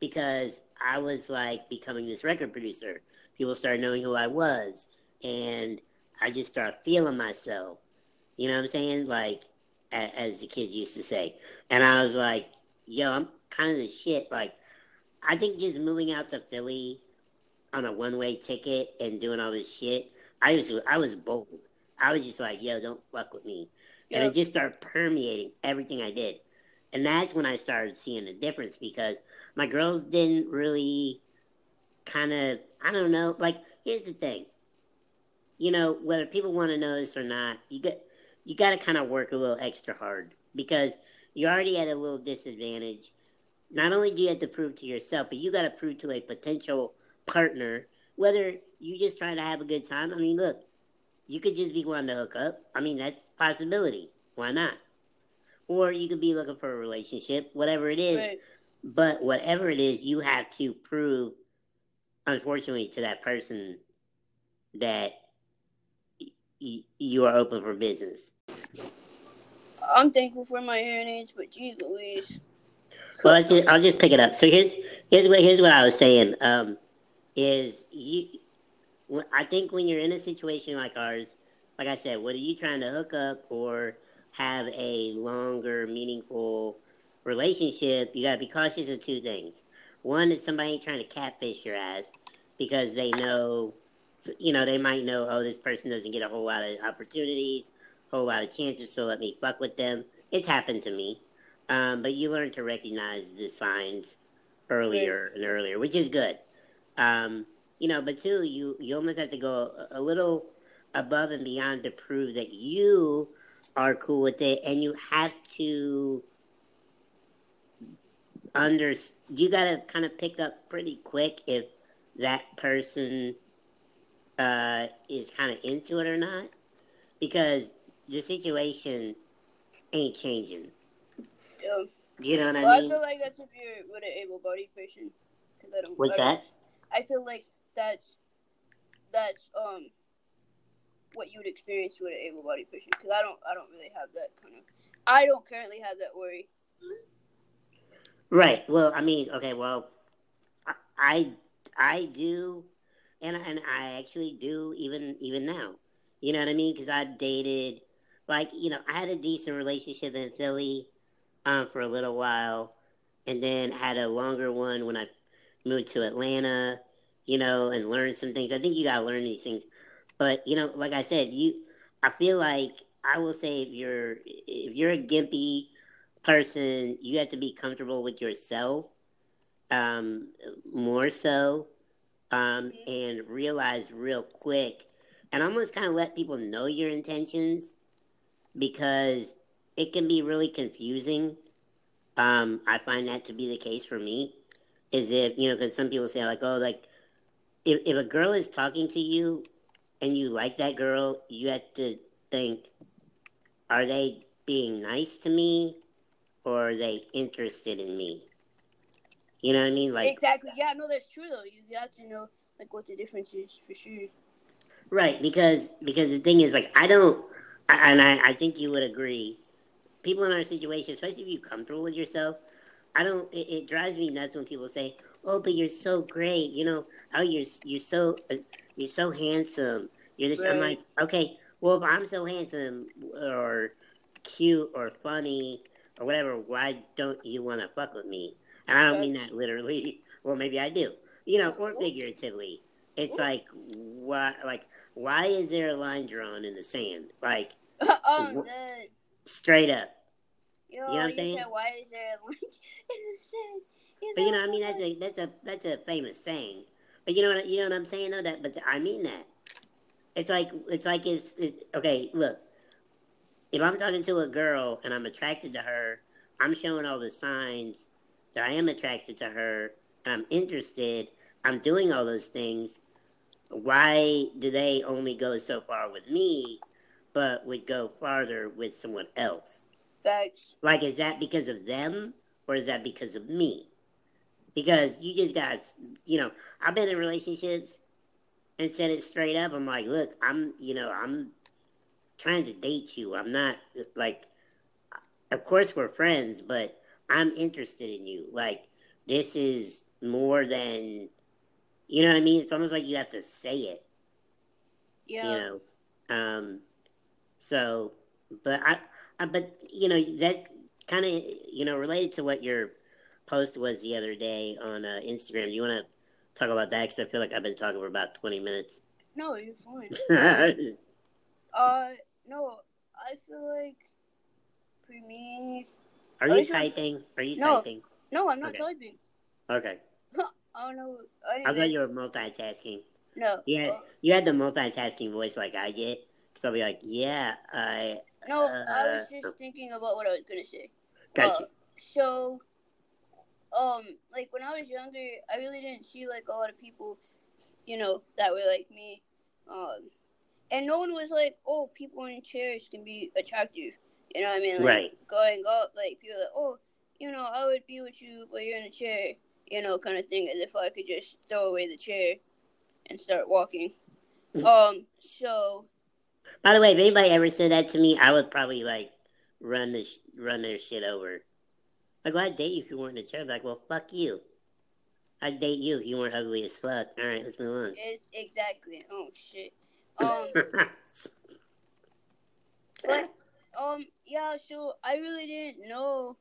because I was like becoming this record producer. People started knowing who I was, and I just started feeling myself. You know what I'm saying? Like, as the kids used to say. And I was like, yo, I'm kind of the shit. Like, I think just moving out to Philly on a one way ticket and doing all this shit, I was I was bold. I was just like, yo, don't fuck with me. Yep. And it just started permeating everything I did. And that's when I started seeing the difference because my girls didn't really kind of, I don't know, like, here's the thing. You know, whether people want to know this or not, you get you got to kind of work a little extra hard because you're already at a little disadvantage. Not only do you have to prove to yourself, but you got to prove to a potential partner whether you just trying to have a good time. I mean, look, you could just be wanting to hook up. I mean, that's a possibility. Why not? Or you could be looking for a relationship, whatever it is. Right. But whatever it is, you have to prove, unfortunately, to that person that you are open for business. I'm thankful for my hearing but geez Louise. Well, I'll just, I'll just pick it up. So here's here's what here's what I was saying. Um, is you? I think when you're in a situation like ours, like I said, whether you're trying to hook up or have a longer, meaningful relationship, you got to be cautious of two things. One is somebody trying to catfish your ass because they know, you know, they might know, oh, this person doesn't get a whole lot of opportunities whole lot of chances, so let me fuck with them. It's happened to me. Um, but you learn to recognize the signs earlier and earlier, which is good. Um, you know, but two, you, you almost have to go a, a little above and beyond to prove that you are cool with it, and you have to under you got to kind of pick up pretty quick if that person uh, is kind of into it or not, because the situation ain't changing. Yeah. You know what well, I mean? I feel like that's if you're with an able-bodied person. Cause I don't, What's I that? I feel like that's that's um what you would experience with an able-bodied person. Because I don't I don't really have that kind of. I don't currently have that worry. Right. Well, I mean, okay. Well, I I do, and and I actually do even even now. You know what I mean? Because I dated like you know I had a decent relationship in Philly um, for a little while, and then had a longer one when I moved to Atlanta. You know, and learned some things. I think you gotta learn these things, but you know, like I said, you. I feel like I will say if you're if you're a gimpy person, you have to be comfortable with yourself um, more so, um, and realize real quick, and almost kind of let people know your intentions because it can be really confusing. Um, I find that to be the case for me. Is if you know, because some people say like, oh, like if if a girl is talking to you and you like that girl, you have to think, are they being nice to me, or are they interested in me? You know what I mean? Like exactly. Yeah, no, that's true though. You have to know like what the difference is for sure. Right, because because the thing is like I don't I, and I, I think you would agree. People in our situation, especially if you're comfortable with yourself, I don't. It, it, drives me nuts when people say, "Oh, but you're so great," you know. Oh, you're you're so uh, you're so handsome. You're this. Right. I'm like, okay, well, if I'm so handsome or cute or funny or whatever, why don't you want to fuck with me? And I don't mean that literally. *laughs* Well, maybe I do. You know, or figuratively. It's like what, like why is there a line drawn in the sand? Like, *laughs* oh, straight up. You know, you know what I'm saying? Why is there a line *laughs* in the sand? You but you know, I mean, that's a that's a that's a famous saying. But you know what you know what I'm saying though. That but I mean that. It's like it's like it's it, okay. Look, if I'm talking to a girl and I'm attracted to her, I'm showing all the signs that I am attracted to her and I'm interested. I'm doing all those things why do they only go so far with me, but would go farther with someone else? Facts. Like, is that because of them, or is that because of me? because you just got, you know, I've been in relationships and said it straight up. I'm like, look, I'm, you know, I'm trying to date you. I'm not like, of course we're friends, but I'm interested in you. Like, this is more than, you know what I mean? It's almost like you have to say it. Yeah. You know, um, so, but I, I, but you know, that's kind of you know related to what your post was the other day on uh, Instagram. Do you want to talk about that? Because I feel like I've been talking for about twenty minutes. No, you're fine. *laughs* uh, no, I feel like for me. Are you typing? Are you no, typing? No, I'm not Okay. typing. Okay. *laughs* Oh no, I, I thought you were multitasking. No. Yeah, uh, you had the multitasking voice like I get. So I'll be like, yeah, I no, I was Uh, just thinking about what I was gonna say. got Uh, you. So, um, like when I was younger, I really didn't see like a lot of people, you know, that were like me. Um, and no one was like, "Oh, people in chairs can be attractive." You know what I mean? Like, Right. Going up, like people are like, "Oh, you know, I would be with you, but you're in a chair." You know, kind of thing, as if I could just throw away the chair and start walking. um. So By the way, if anybody ever said that to me, I would probably like run the sh- run their shit over. Like, well, I'd date you if you weren't in a chair. Like, well, fuck you. I'd date you if you weren't ugly as fuck. All right, let's move on. it's exactly. Oh shit. *laughs* Um. *laughs* But um yeah, so I really didn't know.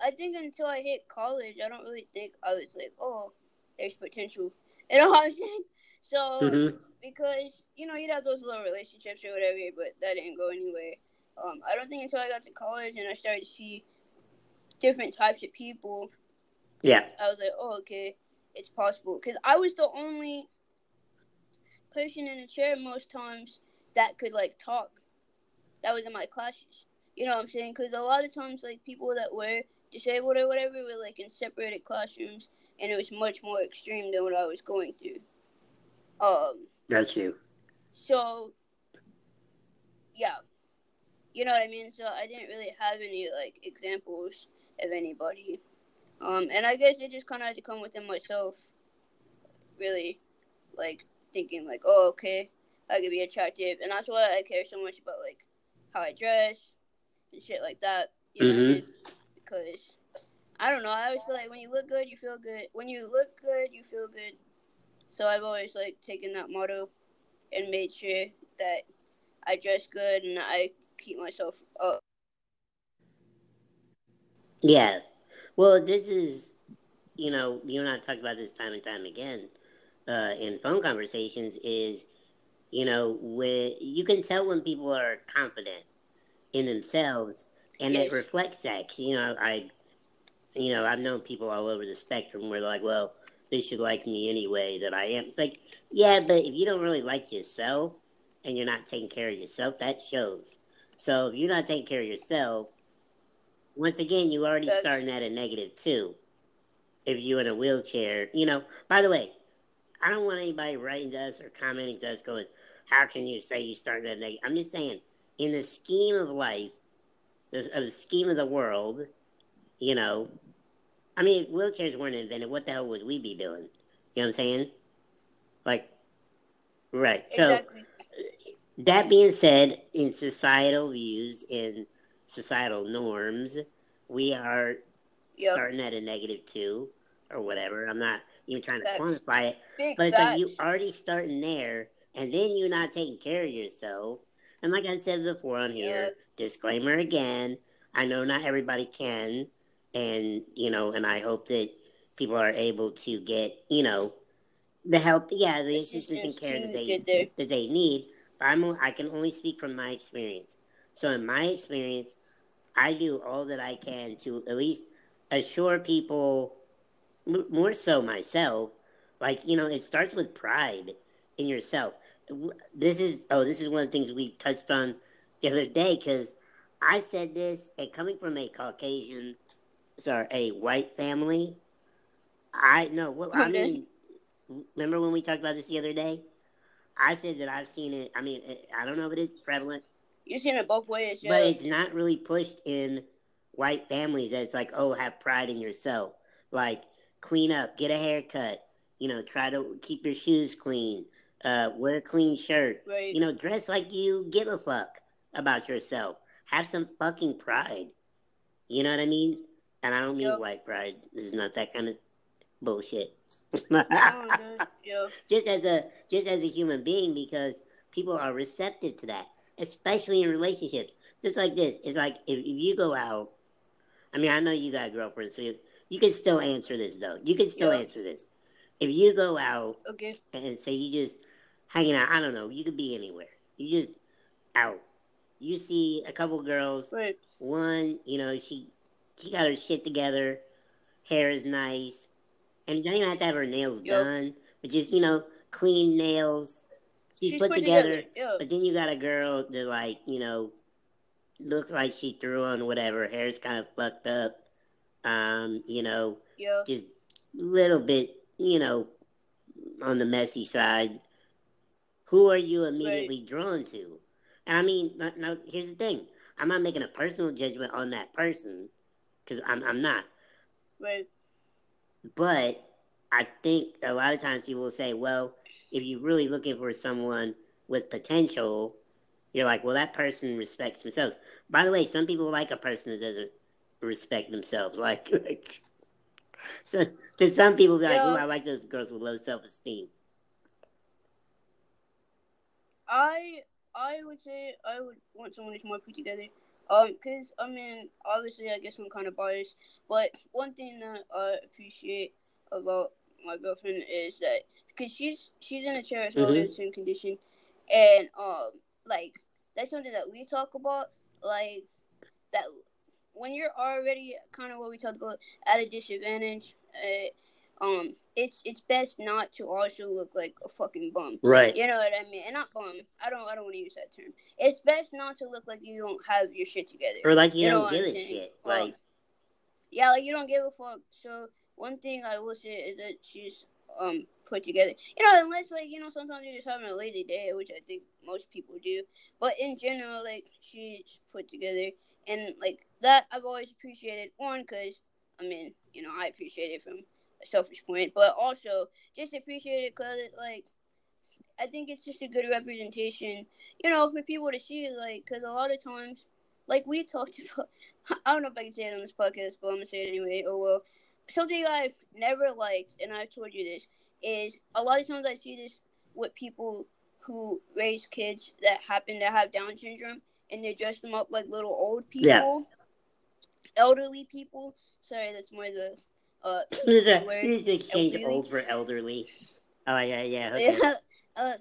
I think until I hit college, I don't really think I was like, oh, there's potential. *laughs* You know what I'm saying? So Mhm. because you know you'd have those little relationships or whatever, but that didn't go anywhere. Um, I don't think until I got to college and I started to see different types of people, Yeah. I was like, oh, okay, it's possible. Because I was the only person in a chair most times that could like talk. That was in my classes. You know what I'm saying? Because a lot of times, like people that were disabled or whatever were like in separated classrooms, and it was much more extreme than what I was going through. Um. Got you. So. Yeah. You know what I mean? So I didn't really have any like examples of anybody. Um, and I guess it just kind of had to come within myself. Really, like thinking like, oh, okay, I could be attractive, and that's why I care so much about like how I dress and shit like that. You know what I Mhm. mean? Because I don't know. I always feel like when you look good, you feel good. When you look good, you feel good. So I've always like taken that motto and made sure that I dress good and I keep myself up. Yeah. Well, this is, you know, you and I talk about this time and time again uh, in phone conversations. Is, you know, when you can tell when people are confident in themselves, and it Yes. reflects that. 'Cause, you know, I, you know, I've known people all over the spectrum where they're like, well, they should like me anyway that I am. It's like, yeah, but if you don't really like yourself and you're not taking care of yourself, that shows. So if you're not taking care of yourself, once again, you're already That's- starting at a negative two. If you're in a wheelchair, you know. By the way, I don't want anybody writing to us or commenting to us going, "How can you say you started at a negative?" I'm just saying, in the scheme of life, the, of the scheme of the world, you know. I mean, if wheelchairs weren't invented, what the hell would we be doing? You know what I'm saying? Like, right. So exactly. that being said, in societal views, in societal norms, we are Yep. starting at a negative two or whatever. I'm not even trying to Facts. quantify it, but it's like you already starting there, and then you're not taking care of yourself. And like I said before on here, Yeah. disclaimer again: I know not everybody can, and you know, and I hope that people are able to get you know the help, yeah, the assistance and care that they that they need. But I'm I can only speak from my experience. So in my experience, I do all that I can to at least assure people, m- more so myself. Like you know, it starts with pride in yourself. This is oh, this is one of the things we touched on the other day because I said this, and coming from a Caucasian, sorry, a white family, I no, well, I mean, remember when we talked about this the other day? I said that I've seen it. I mean, it- I don't know if it's prevalent, You've seen it both ways, yeah. but it's not really pushed in white families. That it's like, oh, have pride in yourself. Like clean up, get a haircut. You know, try to keep your shoes clean. Uh, wear a clean shirt. Right. You know, dress like you give a fuck about yourself. Have some fucking pride. You know what I mean? And I don't mean Yep. white pride. This is not that kind of bullshit. Oh, dude. Yeah. just as a just as a human being because people are receptive to that, especially in relationships. Just like this, it's like if, if you go out. I mean, I know you got a girlfriend, so you, you can still answer this though. You can still Yeah. answer this. If you go out Okay. and say you just hanging out, I don't know, you could be anywhere. You just out. You see a couple girls. Right. One, you know, she she got her shit together. Hair is nice, and you don't even have to have her nails Yep. done, but just you know, clean nails. She's, She's put, together. Yeah. But then you got a girl that like you know, looks like she threw on whatever. Hair's kind of fucked up. Um, you know, Yeah. just a little bit, you know, on the messy side. Who are you immediately drawn to? And I mean, no, no, here's the thing. I'm not making a personal judgment on that person because I'm, I'm not. Right. But I think a lot of times people will say, well, if you're really looking for someone with potential, you're like, well, that person respects themselves. By the way, some people like a person that doesn't respect themselves. *laughs* Like, like so to some people, be like, oh, I like those girls with low self esteem. I I would say I would want someone who's more put together. Um, cause I mean, obviously, I guess I'm kind of biased, but one thing that I appreciate about my girlfriend is that because she's she's in a chair as well Mhm. in the same condition, and um, like that's something that we talk about, like that when you're already kind of what we talked about at a disadvantage, uh, um, it's it's best not to also look like a fucking bum. Right. You know what I mean? And not bum. I don't. I don't want to use that term. It's best not to look like you don't have your shit together. Or like you, You don't give a shit. Well, Like, Yeah, like you don't give a fuck. So one thing I will say is that she's um put together. You know, unless like you know sometimes you're just having a lazy day, which I think most people do. But in general, like she's put together, and like that I've always appreciated. One, because I mean, you know, I appreciate it from a selfish point, but also just appreciate it because like I think it's just a good representation, you know, for people to see. Like, because a lot of times, like we talked *laughs* about, I don't know if I can say it on this podcast, but I'm gonna say it anyway. Oh well, something I've never liked, and I've told you this, is a lot of times I see this with people who raise kids that happen to have Down syndrome, and they dress them up like little old people, Yeah. Elderly people. Sorry, that's more the uh. *laughs* there's a, word, there's an exchange elderly. old for elderly. Oh, yeah, yeah. Okay. Yeah. *laughs* Uh,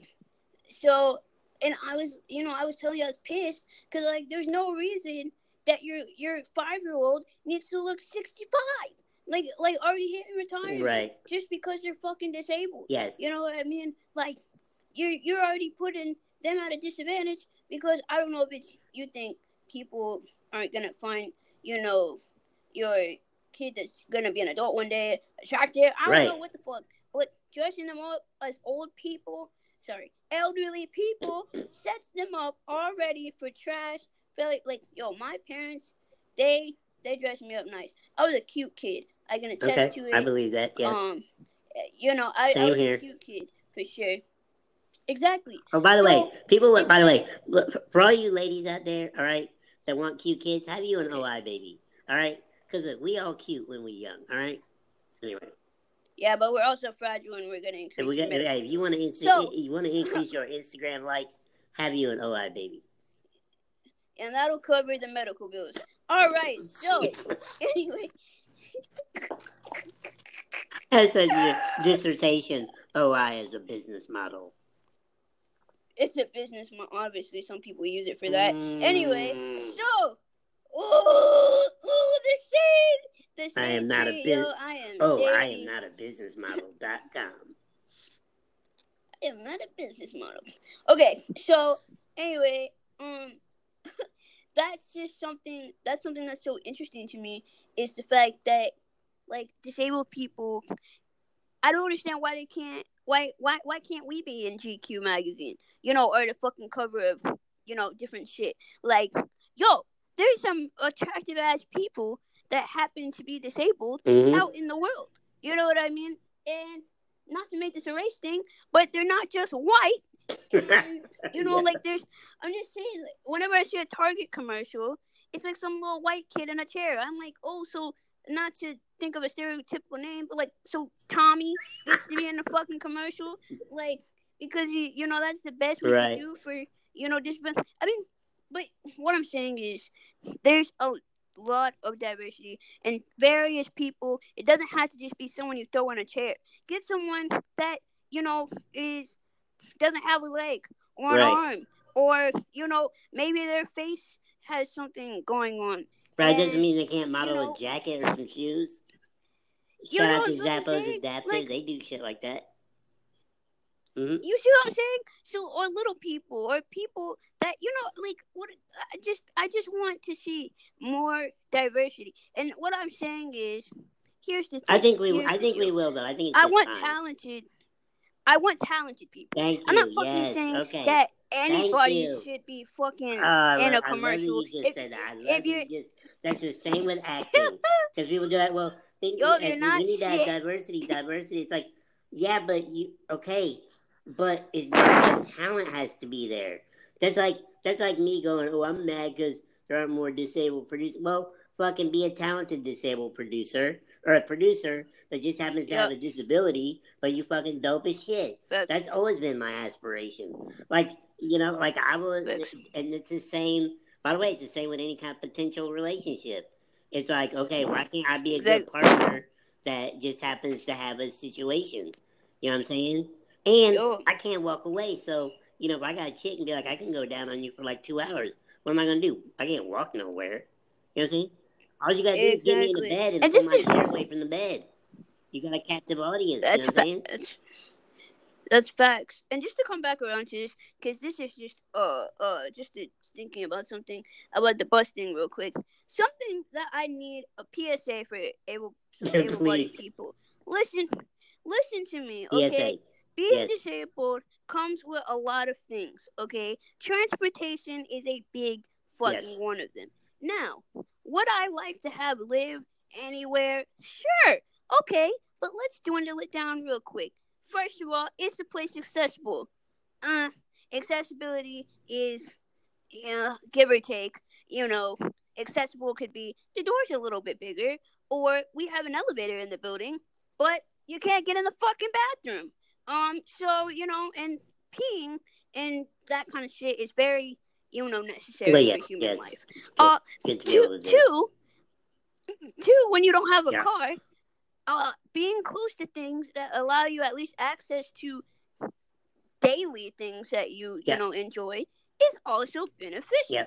so, and I was, you know, I was telling you I was pissed because like there's no reason that your your five year old needs to look sixty five, like like already hitting retirement, Right. Just because they're fucking disabled. Yes. You know what I mean? Like you're you're already putting them at a disadvantage because I don't know if it's you think people aren't gonna find you know your kid that's gonna be an adult one day attractive. I don't Right. know what the fuck, but dressing them up as old people, sorry, elderly people *clears throat* sets them up already for trash. Feel like, like yo, my parents, they they dressed me up nice. I was a cute kid. I can attest Okay. to it. I believe that. Yeah. Um, you know, I, I was here. a cute kid for sure. Exactly. Oh, by the So, way, people. By the way, look, for all you ladies out there, all right, that want cute kids, have you an OI baby, all right? Because we all cute when we young, all right. Anyway, Yeah, but we're also fragile and we're gonna increase. if we got, the medical- yeah, if you want to, So- you want to increase your Instagram likes, have you an OI baby. and that'll cover the medical bills. All right. So *laughs* anyway, That's a dissertation. OI as a business model. It's a business. mo- Obviously, some people use it for that. Anyway, Mm. so oh, oh, the shade. The shade I am not a tree, bus- yo, I am. Oh, I am not a business model. *laughs* dot com. I am not a business model. Okay, so anyway, um, *laughs* that's just something. That's something that's so interesting to me is the fact that like disabled people. I don't understand why they can't. Why why why can't we be in GQ magazine? You know, or the fucking cover of you know different shit. Like, yo, there's some attractive ass people that happen to be disabled Mhm. out in the world. You know what I mean? And not to make this a race thing, but they're not just white. And, you know, *laughs* Yeah. like there's. I'm just saying. Like, whenever I see a Target commercial, it's like some little white kid in a chair. I'm like, oh, so not to think of a stereotypical name, but like, so Tommy gets to be in the fucking commercial, like because you you know that's the best we Right. can do for you know just. I mean, but what I'm saying is, there's a lot of diversity and various people. It doesn't have to just be someone you throw in a chair. Get someone that you know is doesn't have a leg or an Right. arm, or you know maybe their face has something going on. Right, And, doesn't mean they can't model know- a jacket or some shoes. You Shout know out to what Zappos? Adaptive. Like- they do shit like that. hmm You see what I'm saying? So, or little people, or people that you know, like what? I just, I just want to see more diversity. And what I'm saying is, here's the thing. I think we, here's I think we will though. I think it's I want time. talented. I want talented people. Thank you. I'm not fucking yes. saying okay. that anybody should be fucking I in a I love commercial. you just If- said that. I love if that you you- just. That's the same with *laughs* acting. Because people do that. Well, think, Yo, you're we not need that shit. diversity. *laughs* Diversity. It's like, yeah, but you okay, but it's the talent has to be there. That's like that's like me going, oh, I'm mad because there aren't more disabled producers. Well, fucking be a talented disabled producer or a producer that just happens to have a disability, but you fucking dope as shit. Facts. That's always been my aspiration. Like, you know, like I was, and it's the same. By the way, it's the same with any kind of potential relationship. It's like, okay, why can't I be a good partner that just happens to have a situation? You know what I'm saying? And Yo. I can't walk away. So, you know, if I got a chick and be like, I can go down on you for like two hours, what am I going to do? I can't walk nowhere. You know what I'm saying? All you got to do is get me in the bed and, And pull just my chair away from the bed. You got a captive audience. That's you know what I'm saying? that's facts. And just to come back around to this, because this is just uh uh just to thinking about something about the bus thing real quick. Something that I need a PSA for able *laughs* some able-bodied people. Listen, listen to me, okay? PSA. Being Yes. disabled comes with a lot of things, okay? Transportation is a big fucking Yes. one of them. Now, would I like to have live anywhere? Sure. Okay, but let's dwindle it down real quick. First of all, is the place accessible? Uh, accessibility is, yeah, give or take. You know, accessible could be the door's a little bit bigger, or we have an elevator in the building, but you can't get in the fucking bathroom. Um, so you know, and peeing and that kind of shit is very, you know, necessary Well, yes, for human yes. life. Good, Uh, two, two, two, when you don't have a Yeah. car, uh, being close to things that allow you at least access to daily things that you Yeah. you know enjoy is also beneficial. Yeah.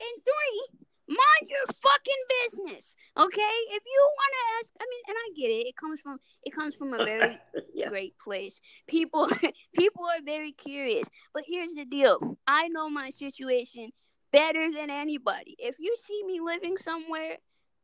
And three, mind your fucking business, okay? If you want to ask, I mean, and I get it. It comes from it comes from a very *laughs* yeah. great place. People *laughs* people are very curious. But here's the deal. I know my situation better than anybody. If you see me living somewhere,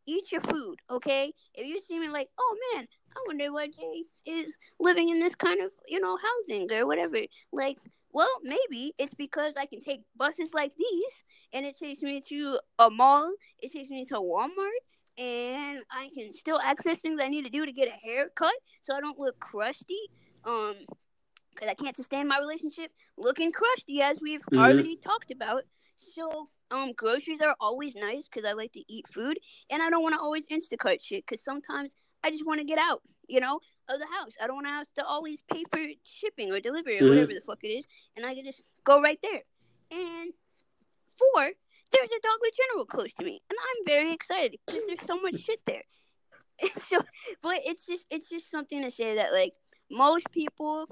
eat your food, okay? If you see me like, oh man, I wonder why Jay is living in this kind of, you know, housing or whatever. Like, well, maybe it's because I can take buses like these and it takes me to a mall, it takes me to Walmart, and I can still access things I need to do to get a haircut so I don't look crusty. Um, because I can't sustain my relationship looking crusty, as we've Mhm. already talked about. So, um, groceries are always nice because I like to eat food, and I don't want to always Instacart shit because sometimes I just want to get out, you know, of the house. I don't want to have to always pay for shipping or delivery or Mhm. whatever the fuck it is, and I can just go right there. And four, there's a Dollar General close to me, and I'm very excited because there's so much shit there. *laughs* so, but it's just it's just something to say that like most people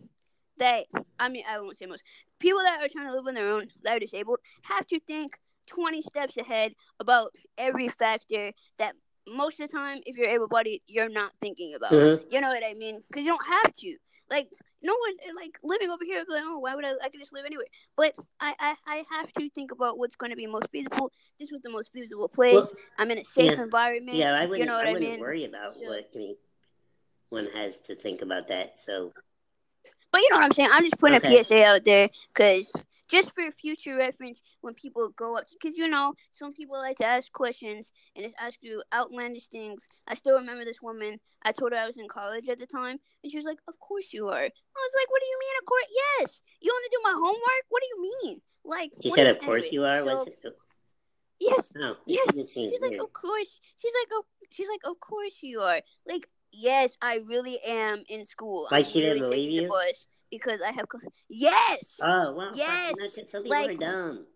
that I mean I won't say most people that are trying to live on their own that are disabled have to think 20 steps ahead about every factor that most of the time if you're able-bodied you're not thinking about Mhm. you know what i mean because you don't have to like no one like living over here like oh why would i i could just live anywhere but i i, I have to think about what's going to be most feasible this was the most feasible place Well, i'm in a safe yeah. environment Yeah, I wouldn't. you know what I i, wouldn't mean worry about So- what I mean. One has to think about that. So But you know what I'm saying? I'm just putting Okay. a PSA out there because just for future reference when people go up, because you know some people like to ask questions and just ask you outlandish things. I still remember this woman. I told her I was in college at the time, and she was like, "Of course you are." I was like, "What do you mean, of course? Yes, you want to do my homework? What do you mean?" Like She said, "Of course you are." so- it? Oh. yes, oh, No, Yes, she's like, of course. She's like, oh, she's like, of course you are. Like, yes, I really am in school. Like I'm she didn't really believe taking you? Because I have. Yes, Oh well, Yes, no, some people like- are dumb.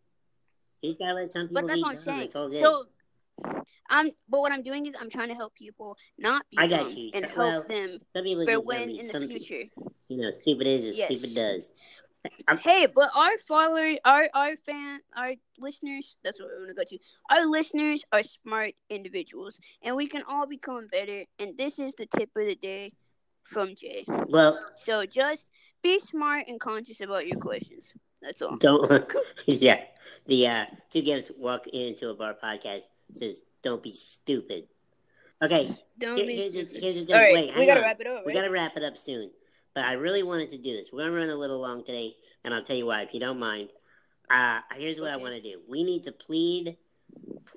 He's gotta let some people but that's what I'm dumb. saying. It's all good. So, I'm. But what I'm doing is I'm trying to help people not be I got you. and Tr- help well, them some people for when in the future. You know, stupid is as Yes. stupid does. I'm, Hey, but our followers, our our fan, our listeners, that's what we're gonna go to. Our listeners are smart individuals, and we can all become better. And this is the tip of the day from Jay. well, So just be smart and conscious about your questions. That's all. don't. *laughs* yeah, the uh, two guys walk into a bar podcast says, "Don't be stupid." Okay, Don't here- be here's, the, stupid. here's the. All right, Wait, we gotta on. wrap it up, We gotta wrap it up soon. But I really wanted to do this. We're gonna run a little long today, and I'll tell you why if you don't mind. Uh, here's what I want to do. We need to plead.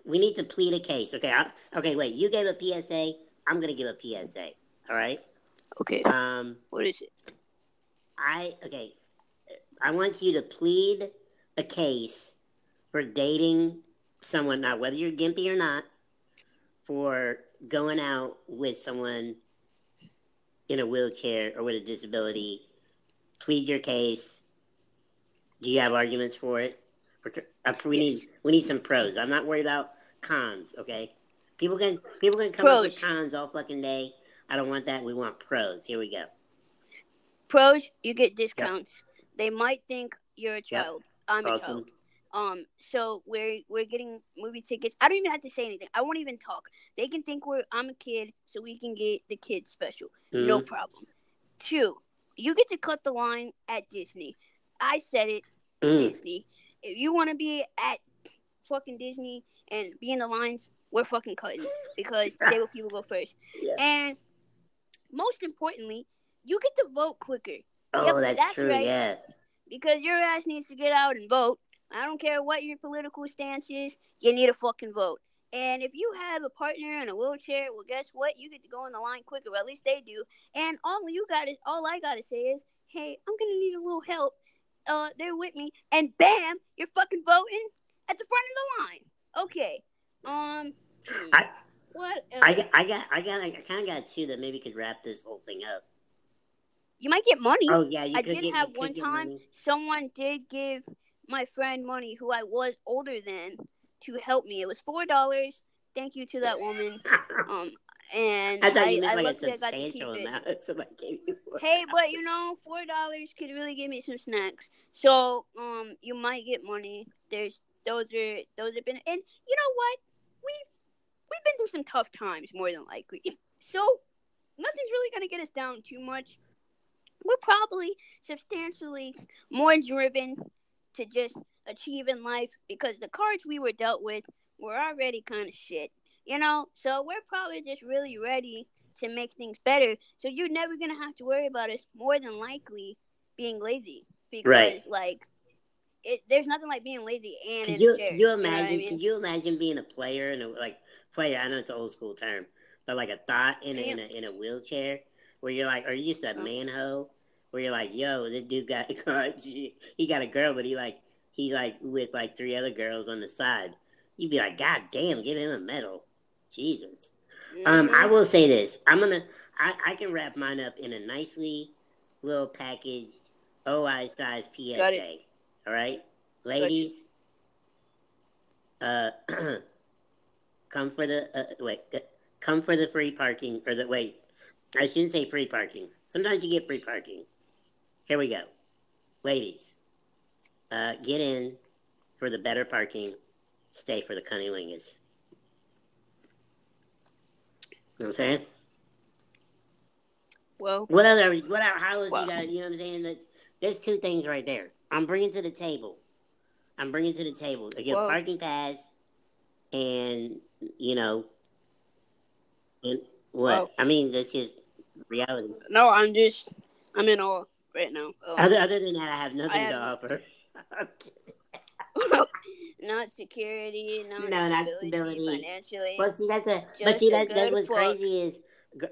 We need to plead a case. Okay. I, okay. Wait. You gave a PSA. I'm gonna give a PSA. All right. Okay. Um. What is it? I okay. I want you to plead a case for dating someone, now whether you're gimpy or not, for going out with someone in a wheelchair or with a disability. Plead your case. Do you have arguments for it? Uh, We need we need some pros. I'm not worried about cons. Okay, people can people can come up with cons all fucking day. I don't want that. We want pros. Here we go. Pros, you get discounts. They might think you're a child. I'm a child. Um, so we're we're getting movie tickets. I don't even have to say anything. I won't even talk. They can think we're I'm a kid, so we can get the kid special. No Mhm. problem. Two, you get to cut the line at Disney. I said it, Mm. Disney. If you want to be at fucking Disney and be in the lines, we're fucking cutting *laughs* because disabled people go first. Yeah. And most importantly, you get to vote quicker Oh, Yep, that's, that's true. right. Yeah. because your ass needs to get out and vote. I don't care what your political stance is, you need to fucking vote. And if you have a partner in a wheelchair, well, guess what? You get to go in the line quicker. At least they do. And all you got is all I gotta say is, hey, I'm gonna need a little help. Uh, they're with me, and bam, you're fucking voting at the front of the line. Okay. Um. hmm, I what? Else? I I got I got I kind of got two that maybe could wrap this whole thing up. You might get money. Oh yeah, you I did get, have one time money. someone did give my friend money who I was older than to help me. It was four dollars. Thank you to that woman. *laughs* Um, and I thought I, you meant I like a luckily I got substantial amount. *laughs* Somebody gave you. Hey, but you know, four dollars could really give me some snacks. So, um, you might get money. There's those are those have been, and you know what? We we've been through some tough times more than likely. *laughs* So, nothing's really gonna get us down too much. We're probably substantially more driven to just achieve in life because the cards we were dealt with were already kind of shit. You know, so we're probably just really ready to make things better. So you're never gonna have to worry about us more than likely being lazy because Right. like it, there's nothing like being lazy and Could you a chair. could you know I imagine? mean? Could you imagine being a player and a like player? I know it's an old school term, but like a thought in a, in a in a wheelchair where you're like, are you just a Oh. manhole? Where you're like, yo, this dude got *laughs* he got a girl, but he like he like with like three other girls on the side. You'd be like, God damn, give him a medal, Jesus. Um. I will say this. I'm gonna. I, I can wrap mine up in a nicely little packaged OI size PSA. All right, ladies. Uh, *clears throat* come for the uh, wait. Come for the free parking or the wait. I shouldn't say free parking. Sometimes you get free parking. Here we go, ladies. Uh, get in for the better parking. Stay for the cunnilingus. You know what I'm saying? well, What other, what other, how is Wow. you got, you know what I'm saying? That, there's two things right there. I'm bringing to the table. I'm bringing to the table. I get Whoa. parking pass and, you know, and what? Wow. I mean, that's just reality. no, I'm just I'm in awe right now. Um, Other, other than that, I have nothing I to have- offer. *laughs* not security, not No, not stability, financially. Well, see, that's a. But see, that, that's good what's crazy is,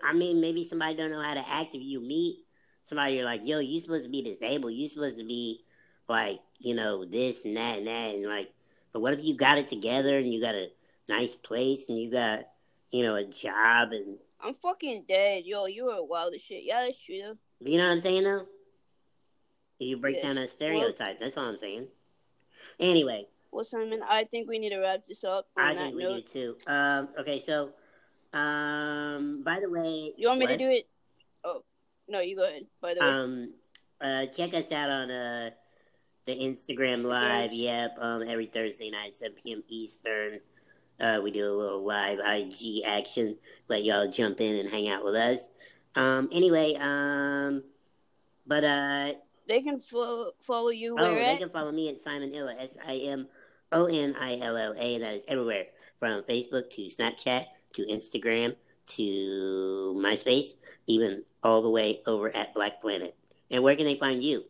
I mean, maybe somebody don't know how to act. If you meet somebody, you're like, yo, you supposed to be disabled. You supposed to be like, you know, this and that and that, and like, but what if you got it together and you got a nice place and you got, you know, a job and I'm fucking dead, yo. You are wild as shit. Yeah, that's true though. you know what I'm saying though? You break Yeah. down a stereotype. that's all I'm saying. Anyway, Well, Simon, I think we need to wrap this up I that think we note. do too. Um, okay, so, um, by the way, You want me what? to do it? Oh, no, you go ahead. By the way, Um, uh, check us out on uh the Instagram live. Yep, um, every Thursday night, 7 p.m. Eastern. Uh, we do a little live IG action. Let y'all jump in and hang out with us. Um, anyway, um, but uh, they can follow, follow you oh, where they at? can follow me at Simon Illa, S I M O N I L L A. That is everywhere from Facebook to Snapchat to Instagram to MySpace, even all the way over at Black Planet. And where can they find you?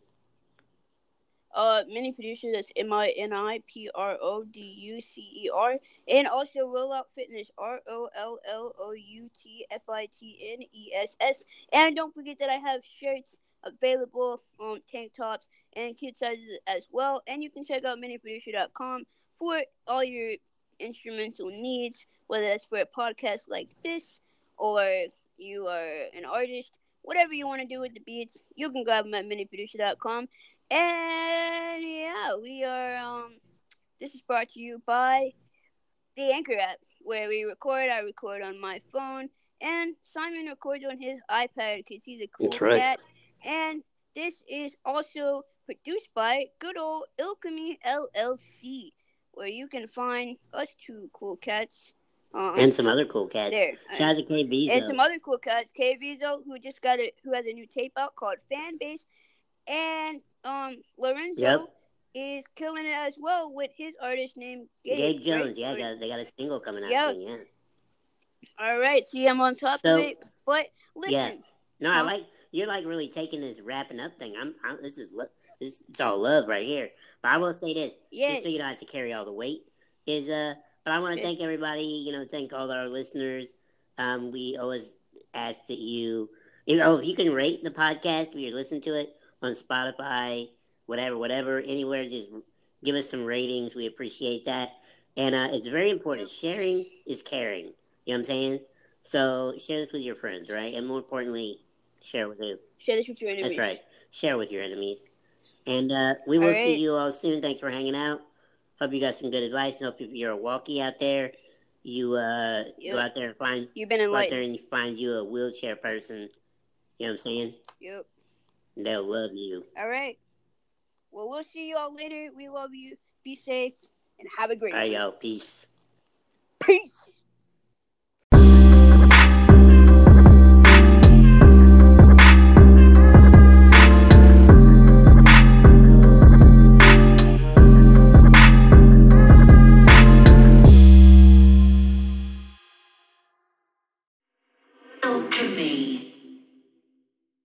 Uh, mini producer. That's M I N I P R O D U C E R, and also Rollout Fitness. R O L L O U T F I T N E S S. And don't forget that I have shirts available, um, tank tops and kid sizes as well. And you can check out miniproducer.com for all your instrumental needs, whether that's for a podcast like this or you are an artist, whatever you want to do with the beats, you can grab them at miniproducer.com. And yeah, we are. Um, this is brought to you by the Anchor app, where we record. I record on my phone, and Simon records on his iPad because he's a cool right. cat. And this is also produced by good old Ilkemy LLC, where you can find us two cool cats. Um, And some other cool cats. there. Shout out to K. And some other cool cats. K Vizo, who just got a who has a new tape out called Fan Base, and um Lorenzo Yep. is killing it as well with his artist named Gabe. Gabe Jones, right? yeah, got, they got a single coming out Yep. soon, yeah. All right, see, I'm on top So- of it. But listen, Yeah. No, I like you're like really taking this wrapping up thing. I'm, I'm this is lo- this it's all love right here. But I will say this, yeah, just so you don't have to carry all the weight, is uh. But I want to thank everybody. You know, thank all our listeners. Um, we always ask that you, you know, if you can rate the podcast, if you're listening to it on Spotify, whatever, whatever, anywhere, just give us some ratings. We appreciate that. And uh, it's very important. Sharing is caring. You know what I'm saying? So share this with your friends, right? And more importantly, share with who? share this with your enemies. That's right. Share with your enemies. And uh, we will All see you all soon. Thanks for hanging out. Hope you got some good advice. And hope if you're a walkie out there, you uh, Yep. go out there and find You've been go out there and find you a wheelchair person. You know what I'm saying? Yep. They'll love you. All right. Well, we'll see you all later. We love you. Be safe and have a great All right, y'all. Peace. Peace.